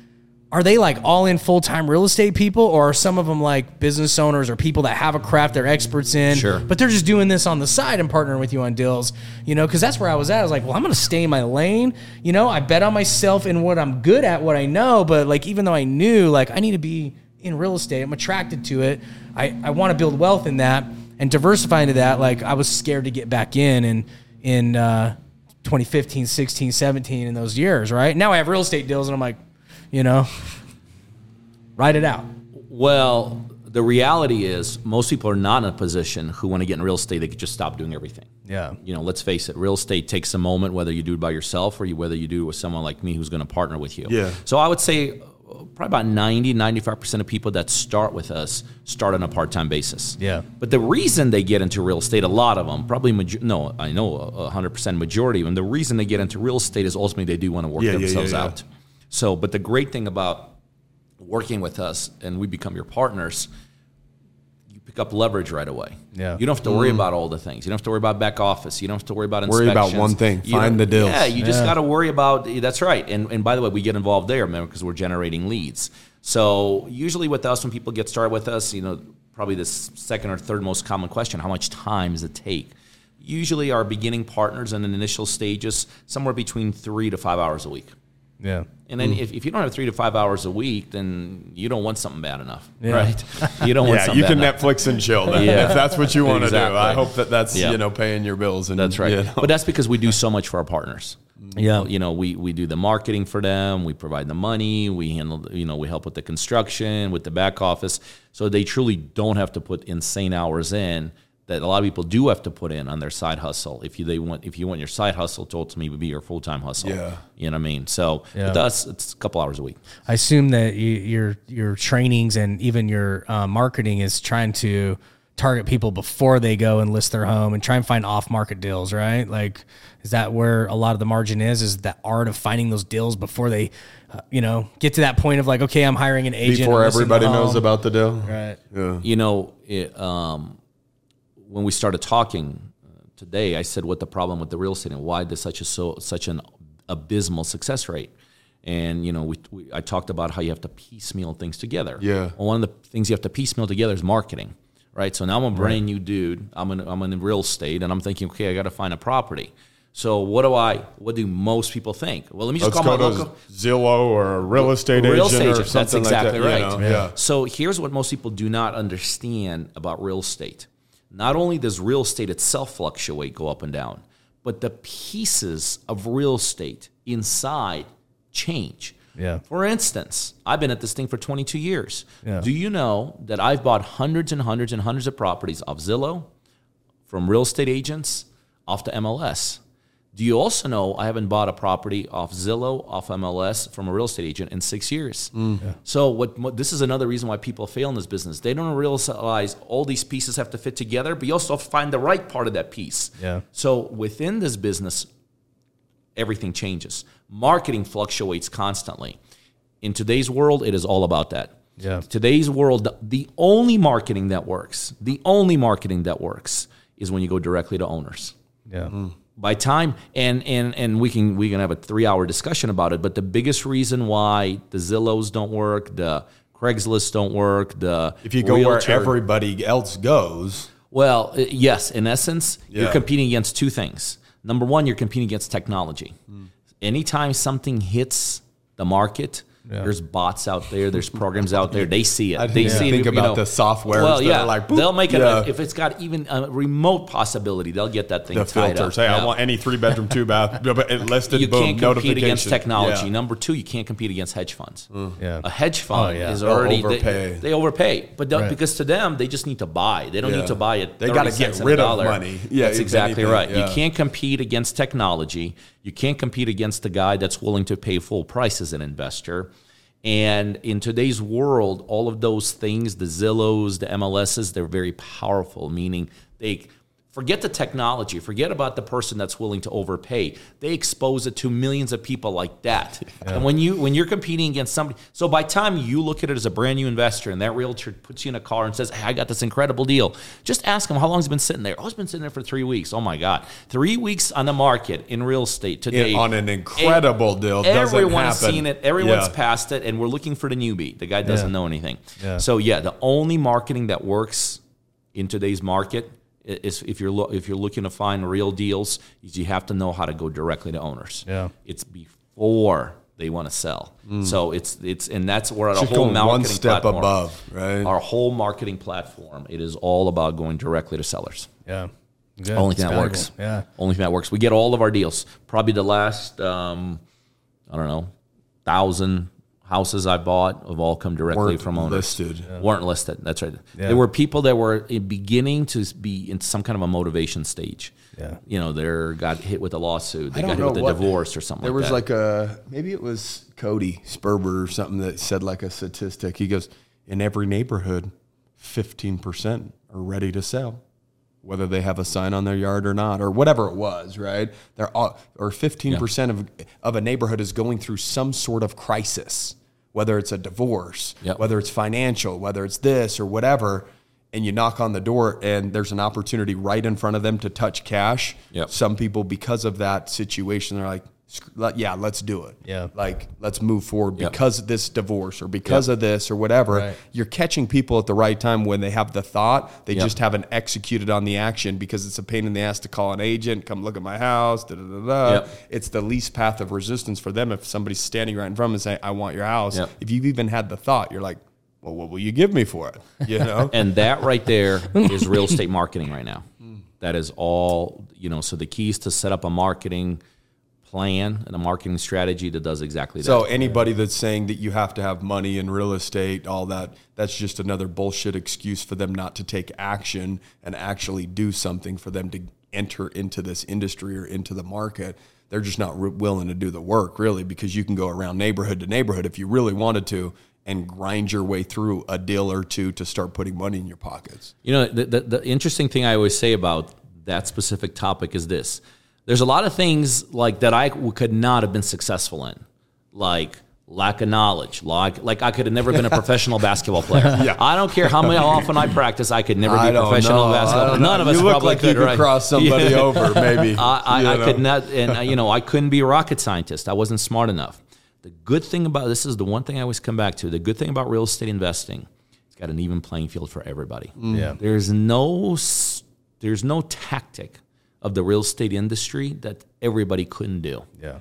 Speaker 5: are they like all in full time real estate people, or are some of them like business owners or people that have a craft they're experts in?
Speaker 1: Sure.
Speaker 5: But they're just doing this on the side and partnering with you on deals, you know? Because that's where I was at. I was like, well, I'm going to stay in my lane. You know, I bet on myself in what I'm good at, what I know. But like, even though I knew, like, I need to be in real estate, I'm attracted to it. I, I want to build wealth in that and diversify into that. Like, I was scared to get back in and in uh, 2015, 16, 17, in those years, right? Now I have real estate deals, and I'm like, you know, write it out.
Speaker 1: Well, the reality is most people are not in a position who want to get in real estate. They could just stop doing everything.
Speaker 5: Yeah.
Speaker 1: You know, let's face it. Real estate takes a moment, whether you do it by yourself or you, whether you do it with someone like me who's going to partner with you.
Speaker 2: Yeah.
Speaker 1: So I would say uh, probably about 90, 95% of people that start with us start on a part-time basis.
Speaker 5: Yeah.
Speaker 1: But the reason they get into real estate, a lot of them, probably, major- no, I know a 100% majority of them, the reason they get into real estate is ultimately they do want to work
Speaker 2: Yeah, yeah, yeah,
Speaker 1: themselves
Speaker 2: yeah.
Speaker 1: out. So, but the great thing about working with us and we become your partners, you pick up leverage right away.
Speaker 5: Yeah.
Speaker 1: You don't have to worry mm-hmm. about all the things. You don't have to worry about back office. You don't have to worry about
Speaker 2: Worry about one thing,
Speaker 1: You
Speaker 2: find the deals.
Speaker 1: Yeah, you just got to worry about. That's right. And and by the way, we get involved there, remember, because we're generating leads. So usually with us, when people get started with us, you know, probably the second or third most common question: How much time does it take? Usually, our beginning partners in the initial stages, somewhere between three to five hours a week.
Speaker 5: Yeah.
Speaker 1: And then mm. if, if you don't have three to five hours a week, then you don't want something bad enough,
Speaker 5: Yeah.
Speaker 1: right? You don't want
Speaker 2: Yeah,
Speaker 1: something
Speaker 2: you
Speaker 1: bad
Speaker 2: can
Speaker 1: enough.
Speaker 2: Netflix and chill then,
Speaker 1: Yeah.
Speaker 2: if that's what you want to do. I hope that that's
Speaker 1: Yeah.
Speaker 2: you know paying your bills. And
Speaker 1: That's right.
Speaker 2: you know.
Speaker 1: But that's because we do so much for our partners. Mm.
Speaker 5: Yeah.
Speaker 1: You know, we, we do the marketing for them, we provide the money, we handle, you know, we help with the construction, with the back office. So they truly don't have to put insane hours in that a lot of people do have to put in on their side hustle. If you they want if you want your side hustle to ultimately be your full time hustle.
Speaker 2: Yeah.
Speaker 1: You know what I mean? So
Speaker 5: Yeah.
Speaker 1: with us it's a couple hours a week.
Speaker 5: I assume that you, your your trainings and even your uh, marketing is trying to target people before they go and list their home and try and find off market deals, right? Like, is that where a lot of the margin is? Is that art of finding those deals before they, uh, you know, get to that point of like, okay, I'm hiring an agent
Speaker 2: Before
Speaker 5: and listing the
Speaker 2: everybody knows about the deal.
Speaker 5: right?
Speaker 2: Yeah.
Speaker 1: You know, it, um, when we started talking uh, today, I said what the problem with the real estate and why there's such a so such an abysmal success rate. And you know, we, we I talked about how you have to piecemeal things together.
Speaker 2: Yeah.
Speaker 1: Well, one of the things you have to piecemeal together is marketing, right? So now I'm a brand new dude. I'm in I'm in real estate, and I'm thinking, okay, I got to find a property. So what do I? What do most people think? Well, let me just
Speaker 2: Let's
Speaker 1: call my local
Speaker 2: Zillow or a real estate
Speaker 1: real
Speaker 2: agent
Speaker 1: estate
Speaker 2: or something
Speaker 1: That's exactly
Speaker 2: like that.
Speaker 1: right.
Speaker 2: you know? Yeah.
Speaker 1: So here's what most people do not understand about real estate. Not only does real estate itself fluctuate, go up and down, but the pieces of real estate inside change.
Speaker 5: Yeah.
Speaker 1: For instance, I've been at this thing for 22 years.
Speaker 5: Yeah.
Speaker 1: Do you know that I've bought hundreds and hundreds and hundreds of properties off Zillow, from real estate agents, off to MLS? Do you also know I haven't bought a property off Zillow, off MLS from a real estate agent in six years? Mm. So what, what this is another reason why people fail in this business. They don't realize all these pieces have to fit together, but you also have to find the right part of that piece.
Speaker 5: Yeah.
Speaker 1: So within this business, everything changes. Marketing fluctuates constantly. In today's world, it is all about that.
Speaker 5: Yeah.
Speaker 1: Today's world, the- the only marketing that works, the only marketing that works is when you go directly to owners
Speaker 5: Yeah. Mm.
Speaker 1: By time and and and we can we can have a three hour discussion about it but the biggest reason why the zillows don't work the craigslist don't work the
Speaker 2: If you go where everybody else goes,
Speaker 1: well uh, yes in essence you're competing against two things. Number one you're competing against technology. Anytime something hits the market There's bots out there. There's programs out there. They see it. They
Speaker 2: didn't
Speaker 1: see
Speaker 2: think
Speaker 1: it, you
Speaker 2: about
Speaker 1: know.
Speaker 2: the software.
Speaker 1: Well, yeah,
Speaker 2: like, boop,
Speaker 1: they'll make it
Speaker 2: yeah.
Speaker 1: if it's got even a remote possibility. They'll get that thing
Speaker 2: the
Speaker 1: tied
Speaker 2: filters.
Speaker 1: up.
Speaker 2: Hey,
Speaker 1: Yeah.
Speaker 2: I want any three bedroom, two bath, listed.
Speaker 1: you
Speaker 2: boom,
Speaker 1: can't compete against technology.
Speaker 2: Yeah.
Speaker 1: Number two, you can't compete against hedge funds. Mm.
Speaker 5: Yeah.
Speaker 1: A hedge oh, fund
Speaker 5: Oh, yeah.
Speaker 1: is already
Speaker 2: overpay.
Speaker 1: They, they overpay, but
Speaker 5: Right.
Speaker 1: because to them they just need to buy. They don't
Speaker 2: Yeah.
Speaker 1: need to buy it.
Speaker 2: They gotta get rid of money. Yeah,
Speaker 1: that's exactly
Speaker 2: anything,
Speaker 1: right.
Speaker 2: yeah.
Speaker 1: You can't compete against technology. You can't compete against the guy that's willing to pay full price as an investor. And in today's world, all of those things, the Zillows, the MLSs, they're very powerful, meaning they forget the technology, forget about the person that's willing to overpay. They expose it to millions of people like that. And when you when you're competing against somebody, so by time you look at it as a brand new investor and that realtor puts you in a car and says, Hey, I got this incredible deal, just ask them how long it's been sitting there. Oh, it's been sitting there for three weeks. Oh my God. Three weeks on the market in real estate today.
Speaker 2: on an incredible deal.
Speaker 1: Everyone's seen it. Everyone's
Speaker 2: Yeah.
Speaker 1: passed it, and we're looking for the newbie. The guy doesn't
Speaker 5: Yeah.
Speaker 1: know anything.
Speaker 5: Yeah.
Speaker 1: So yeah, the only marketing that works in today's market is if you're lo- if you're looking to find real deals, is you have to know how to go directly to owners.
Speaker 5: Yeah.
Speaker 1: it's before they want to sell. So it's it's and that's where our
Speaker 2: Mm.
Speaker 1: Whole marketing
Speaker 2: one step
Speaker 1: platform,
Speaker 2: above, right?
Speaker 1: Our whole marketing platform, it is all about going directly to sellers.
Speaker 5: Yeah. Good.
Speaker 1: Only
Speaker 5: It's
Speaker 1: thing that
Speaker 5: valuable.
Speaker 1: works.
Speaker 5: Yeah.
Speaker 1: Only thing that works. We get all of our deals. Probably the last, um, I don't know, thousand houses I bought have all come directly
Speaker 2: Weren't
Speaker 1: from owners.
Speaker 2: listed.
Speaker 1: Weren't listed. That's right.
Speaker 5: Yeah.
Speaker 1: There were people that were beginning to be in some kind of a motivation stage.
Speaker 5: Yeah.
Speaker 1: You know, they got hit with a lawsuit. They got hit with a divorce or something
Speaker 2: There
Speaker 1: like
Speaker 2: was
Speaker 1: that.
Speaker 2: like a maybe it was Cody Sperber or something that said like a statistic. He goes, in every neighborhood, fifteen percent are ready to sell, whether they have a sign on their yard or not, or whatever it was. Right? They're all, or fifteen percent of of a neighborhood is going through some sort of crisis, whether it's a divorce,
Speaker 1: Yep.
Speaker 2: whether it's financial, whether it's this or whatever. And you knock on the door, and there's an opportunity right in front of them to touch cash.
Speaker 1: Yep.
Speaker 2: Some people, because of that situation, they're like, "Sc- let- "Yeah, let's do it."
Speaker 5: Yeah.
Speaker 2: like let's move forward
Speaker 1: Yep.
Speaker 2: because of this divorce or because
Speaker 1: Yep.
Speaker 2: of this or whatever.
Speaker 5: Right.
Speaker 2: You're catching people at the right time when they have the thought. They
Speaker 1: Yep.
Speaker 2: just haven't executed on the action because it's a pain in the ass to call an agent, come look at my house. Da, da, da, da. It's the least path of resistance for them if somebody's standing right in front of them and saying, "I want your house." If you've even had the thought, you're like, "Well, what will you give me for it?" You know.
Speaker 1: and that right there is real estate marketing right now. Hmm. That is all, you know, so the key is to set up a marketing plan and a marketing strategy that does exactly that.
Speaker 2: So anybody that's saying that you have to have money in real estate, all that, that's just another bullshit excuse for them not to take action and actually do something for them to enter into this industry or into the market. They're just not re- willing to do the work, really, because you can go around neighborhood to neighborhood if you really wanted to and grind your way through a deal or two to start putting money in your pockets.
Speaker 1: You know, the, the, the interesting thing I always say about that specific topic is this: there's a lot of things like that I could not have been successful in, like lack of knowledge, like like I could have never been a professional basketball player.
Speaker 2: Yeah.
Speaker 1: I don't care how many how often I practice, I could never be a professional
Speaker 2: know.
Speaker 1: Basketball. player.
Speaker 2: know.
Speaker 1: None of us
Speaker 2: you look
Speaker 1: probably
Speaker 2: like
Speaker 1: could,
Speaker 2: you could
Speaker 1: right?
Speaker 2: cross somebody
Speaker 1: Yeah.
Speaker 2: over, maybe.
Speaker 1: I, I, I could not, and uh, you know, I couldn't be a rocket scientist. I wasn't smart enough. The good thing about this is the one thing I always come back to. The good thing about real estate investing, it's got an even playing field for everybody.
Speaker 5: Yeah.
Speaker 1: There's no, there's no tactic of the real estate industry that everybody couldn't do.
Speaker 5: Yeah.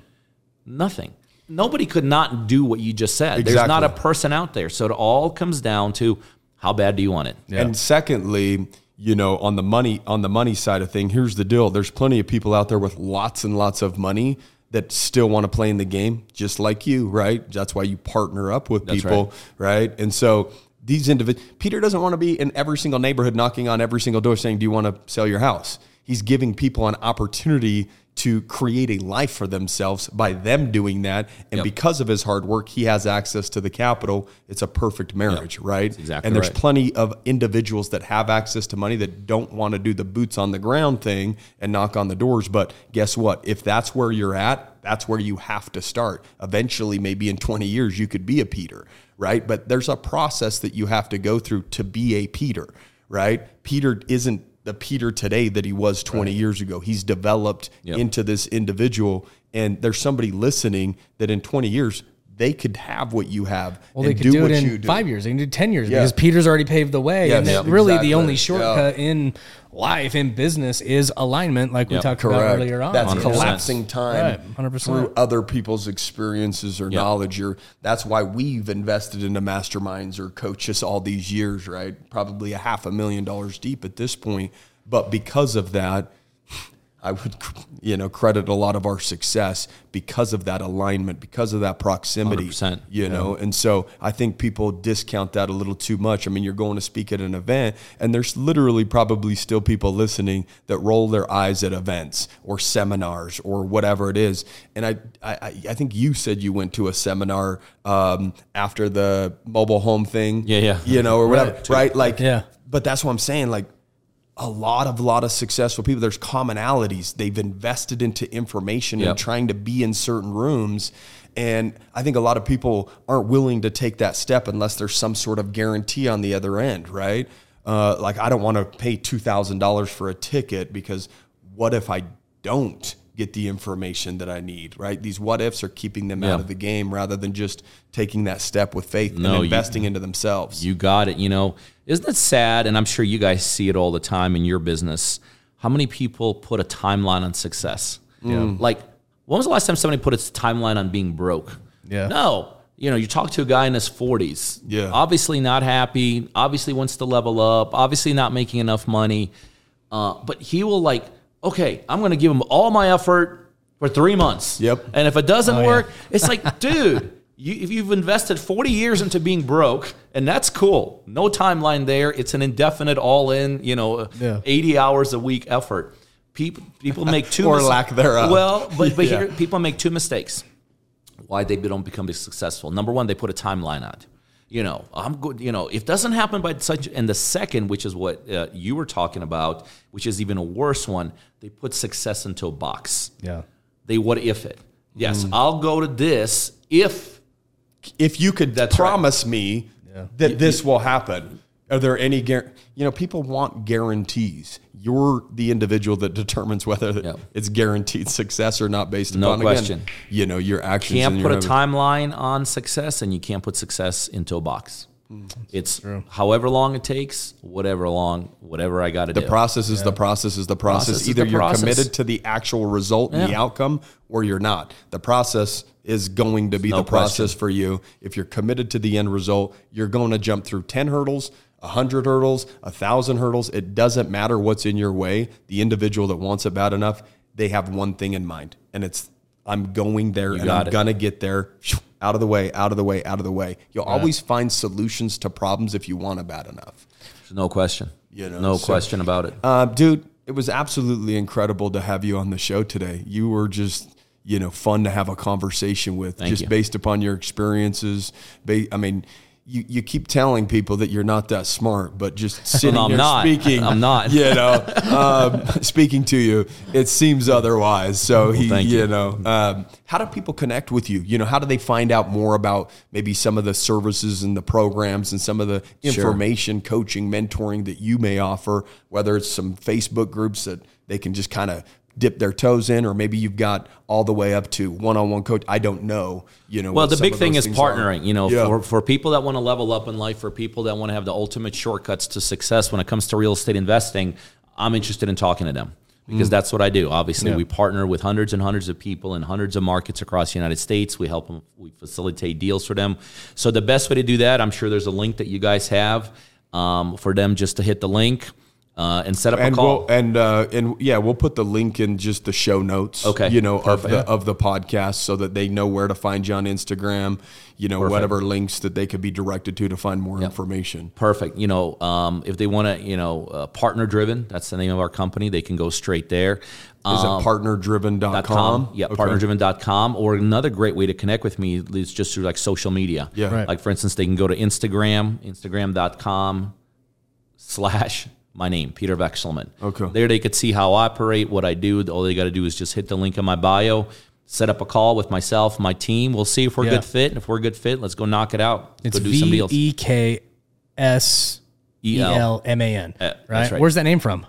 Speaker 1: Nothing. Nobody could not do what you just said. There's not a person out there. So it all comes down to how bad do you want it?
Speaker 2: And secondly, you know, on the money on the money side of thing, here's the deal. There's plenty of people out there with lots and lots of money that still want to play in the game, just like you, right? That's why you partner up with
Speaker 1: That's
Speaker 2: people, right. And so these individuals, Peter doesn't want to be in every single neighborhood knocking on every single door saying, "Do you want to sell your house?" He's giving people an opportunity to create a life for themselves by them doing that, and
Speaker 1: Yep.
Speaker 2: because of his hard work, he has access to the capital. It's a perfect marriage, right?
Speaker 1: exactly
Speaker 2: and there's
Speaker 1: right.
Speaker 2: plenty of individuals that have access to money that don't want to do the boots on the ground thing and knock on the doors. But guess what? If that's where you're at, that's where you have to start. Eventually, maybe in 20 years, you could be a Peter, right? But there's a process that you have to go through to be a Peter, right? Peter isn't the Peter today that he was 20 years ago. He's developed
Speaker 1: Yep.
Speaker 2: into this individual. And there's somebody listening that in 20 years, they could have what you have
Speaker 5: Well, they could do,
Speaker 2: what
Speaker 5: it in
Speaker 2: do.
Speaker 5: five years. They can do ten years
Speaker 2: Yeah.
Speaker 5: because Peter's already paved the way.
Speaker 2: Yes,
Speaker 5: and
Speaker 2: yeah,
Speaker 5: really,
Speaker 2: exactly.
Speaker 5: the only
Speaker 2: Yeah.
Speaker 5: shortcut in life in business is alignment, like we
Speaker 1: Yep.
Speaker 5: talked about earlier on.
Speaker 2: That's
Speaker 1: 100%.
Speaker 2: collapsing time
Speaker 5: Right, 100%.
Speaker 2: through other people's experiences or
Speaker 1: Yeah.
Speaker 2: knowledge. Or that's why we've invested into masterminds or coaches all these years, right? Probably a half a million dollars deep at this point. But because of that, I would, you know, credit a lot of our success because of that alignment, because of that proximity.
Speaker 1: 100%.
Speaker 2: You know, and so I think people discount that a little too much. I mean, you're going to speak at an event, and there's literally probably still people listening that roll their eyes at events or seminars or whatever it is. And I, I, I think you said you went to a seminar um, after the mobile home thing.
Speaker 1: Yeah, yeah.
Speaker 2: You know, or whatever, right? Like,
Speaker 5: Yeah.
Speaker 2: But that's what I'm saying. Like, a lot of lot of successful people there's commonalities they've invested into information
Speaker 1: Yep.
Speaker 2: and trying to be in certain rooms and i think a lot of people aren't willing to take that step unless there's some sort of guarantee on the other end right uh, like i don't want to pay $2000 for a ticket because what if i don't get the information that i need right these what ifs are keeping them
Speaker 1: Yeah.
Speaker 2: out of the game rather than just taking that step with faith
Speaker 1: No,
Speaker 2: and
Speaker 1: you-
Speaker 2: investing into themselves
Speaker 1: You got it. You know, isn't it sad? And I'm sure you guys see it all the time in your business. How many people put a timeline on success? Yeah. Like, when was the last time somebody put a timeline on being broke?
Speaker 5: Yeah.
Speaker 1: No. You know, you talk to a guy in his 40s.
Speaker 2: Yeah.
Speaker 1: Obviously not happy. Obviously wants to level up. Obviously not making enough money. Uh, but he will like, okay, I'm going to give him all my effort for three months.
Speaker 2: Yep.
Speaker 1: And if it doesn't
Speaker 5: Oh, yeah.
Speaker 1: work, it's like, dude, you, if you've invested 40 years into being broke, and that's cool, no timeline there. It's an indefinite, all in, you know,
Speaker 5: Yeah.
Speaker 1: 80 hours a week effort. People, people make two
Speaker 2: Or
Speaker 1: mis-
Speaker 2: lack thereof.
Speaker 1: Well, but, but
Speaker 2: Yeah.
Speaker 1: here, people make two mistakes why they don't become successful. Number one, they put a timeline on. it. You know, I'm good. You know, if it doesn't happen by such, and the second, which is what uh, you were talking about, which is even a worse one, they put success into a box.
Speaker 5: Yeah.
Speaker 1: They what if it? Yes,
Speaker 2: Mm.
Speaker 1: I'll go to this if
Speaker 2: if you could
Speaker 1: That's right.
Speaker 2: promise me that this will happen, are there any guar- you know people want guarantees. You're the individual that determines whether it's guaranteed success or not based
Speaker 1: No
Speaker 2: upon
Speaker 1: question.
Speaker 2: Again, you know your actions.
Speaker 1: can't
Speaker 2: and
Speaker 1: put a timeline on success, and you can't put success into a box.
Speaker 2: Mm.
Speaker 1: It's however long it takes, whatever long, whatever I got to do.
Speaker 2: The process is the process is the process.
Speaker 1: Process
Speaker 2: Either
Speaker 1: the
Speaker 2: you're
Speaker 1: process.
Speaker 2: committed to the actual result and the outcome, or you're not. The process is going to be
Speaker 1: No
Speaker 2: the process
Speaker 1: question.
Speaker 2: for you. If you're committed to the end result, you're going to jump through ten hurdles, hundred hurdles, a thousand hurdles. It doesn't matter what's in your way. The individual that wants it bad enough, they have one thing in mind, and it's I'm going there and I'm
Speaker 1: it.
Speaker 2: gonna get there. Out of the way, out of the way, out of the way. You'll always find solutions to problems if you want it bad enough.
Speaker 1: no question.
Speaker 2: You know,
Speaker 1: no
Speaker 2: so-
Speaker 1: question about it.
Speaker 2: Uh, dude, it was absolutely incredible to have you on the show today. You were just, you know, fun to have a conversation with,
Speaker 1: Thank
Speaker 2: just
Speaker 1: you.
Speaker 2: based upon your experiences. Ba- I mean, you, you keep telling people that you're not that smart, but just sitting
Speaker 1: I'm
Speaker 2: here
Speaker 1: not.
Speaker 2: speaking,
Speaker 1: I'm not.
Speaker 2: You know, um, speaking to you, it seems otherwise. So he,
Speaker 1: thank
Speaker 2: you
Speaker 1: you.
Speaker 2: know, um, how do people connect with you? You know, how do they find out more about maybe some of the services and the programs and some of the information, coaching, mentoring that you may offer? Whether it's some Facebook groups that they can just kind of dip their toes in, or maybe you've got all the way up to one-on-one coach. I don't know. You know,
Speaker 1: Well, the big thing is
Speaker 2: things are.
Speaker 1: partnering. You know,
Speaker 2: Yeah.
Speaker 1: for, for people that want to level up in life, for people that want to have the ultimate shortcuts to success when it comes to real estate investing, I'm interested in talking to them because
Speaker 2: Mm.
Speaker 1: that's what I do. Obviously, we partner with hundreds and hundreds of people in hundreds of markets across the United States. We help them, we facilitate deals for them. So the best way to do that, I'm sure there's a link that you guys have um, for them just to hit the link uh, and set up
Speaker 2: and
Speaker 1: a call.
Speaker 2: we'll and uh, and yeah, we'll put the link in just the show notes.
Speaker 1: Okay,
Speaker 2: you know of the of the podcast so that they know where to find you on Instagram. You know whatever links that they could be directed to to find more information.
Speaker 1: Perfect. You know, um, if they want to, you know, uh, partner driven, that's the name of our company. They can go straight there.
Speaker 2: Is
Speaker 1: Um,
Speaker 2: it partnerdriven.com?
Speaker 1: com. Yeah,
Speaker 2: Okay.
Speaker 1: partnerdriven.com. Or another great way to connect with me is just through like social media.
Speaker 2: Yeah. Right.
Speaker 1: Like for instance, they can go to Instagram, instagram.com slash my name, Peter Vekselman.
Speaker 2: Okay.
Speaker 1: There they could see how I operate, what I do. All they got to do is just hit the link in my bio, set up a call with myself, my team. We'll see if we're a
Speaker 5: Yeah.
Speaker 1: good fit. And if we're a good fit, let's go knock it out.
Speaker 5: It's
Speaker 1: go do some deals.
Speaker 5: E K S E. L M A N. Right. Where's that name from?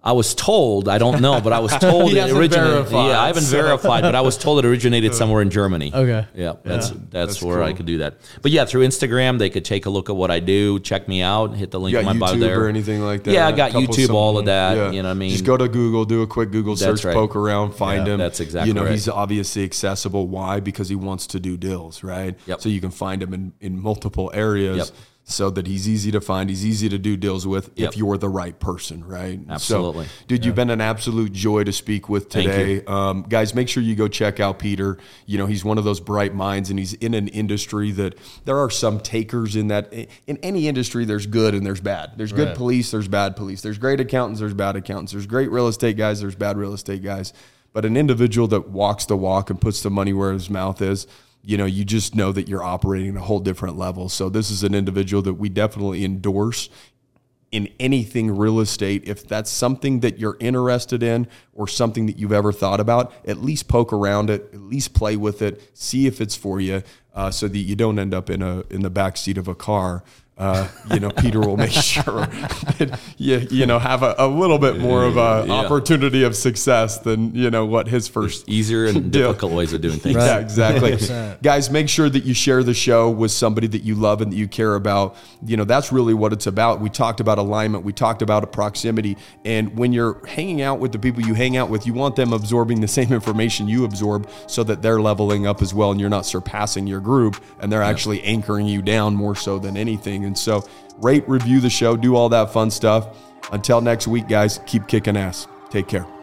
Speaker 1: I was told, I don't know, but I was told it originated.
Speaker 5: verified,
Speaker 1: yeah, I haven't
Speaker 5: so-
Speaker 1: verified, but I was told it originated somewhere in Germany.
Speaker 5: Okay.
Speaker 1: Yeah, that's that's,
Speaker 2: That's
Speaker 1: where I could do that. But yeah, through Instagram, they could take a look at what I do, check me out, hit the link in my
Speaker 2: got
Speaker 1: bio
Speaker 2: YouTube
Speaker 1: there
Speaker 2: or anything like that?
Speaker 1: Yeah, I got YouTube, all of that.
Speaker 2: yeah.
Speaker 1: You know what I mean?
Speaker 2: Just go to Google, do a quick Google
Speaker 1: That's
Speaker 2: search,
Speaker 1: right.
Speaker 2: poke around, find
Speaker 1: Yeah,
Speaker 2: him.
Speaker 1: that's exactly
Speaker 2: You know,
Speaker 1: right.
Speaker 2: he's obviously accessible. Why? Because he wants to do deals, right?
Speaker 1: Yep.
Speaker 2: So you can find him in, in multiple areas.
Speaker 1: Yep.
Speaker 2: So that he's easy to find, he's easy to do deals with
Speaker 1: Yep.
Speaker 2: if you're the right person, right?
Speaker 1: Absolutely.
Speaker 2: So, dude, you've been an absolute joy to speak with today. Um, guys, make sure you go check out Peter. You know, he's one of those bright minds, and he's in an industry that there are some takers in that. In any industry, there's good and there's bad. There's good police, there's bad police. There's great accountants, there's bad accountants. There's great real estate guys, there's bad real estate guys. But an individual that walks the walk and puts the money where his mouth is, you know, you just know that you're operating at a whole different level. So this is an individual that we definitely endorse in anything real estate, if that's something that you're interested in or something that you've ever thought about, at least poke around it, at least play with it, see if it's for you, uh, so that you don't end up in a in the back seat of a car. Uh, you know, Peter will make sure that you you know have a, a little bit more of a
Speaker 1: Yeah.
Speaker 2: opportunity of success than you know what his first
Speaker 1: Easier and
Speaker 2: Deal.
Speaker 1: difficult ways of doing things.
Speaker 2: yeah, exactly.
Speaker 5: 100%.
Speaker 2: Guys, make sure that you share the show with somebody that you love and that you care about. You know, that's really what it's about. We talked about alignment, we talked about a proximity. And when you're hanging out with the people you hang out with, you want them absorbing the same information you absorb so that they're leveling up as well and you're not surpassing your group and they're actually anchoring you down more so than anything. And so, rate, review the show, do all that fun stuff. Until next week, guys, keep kicking ass. Take care.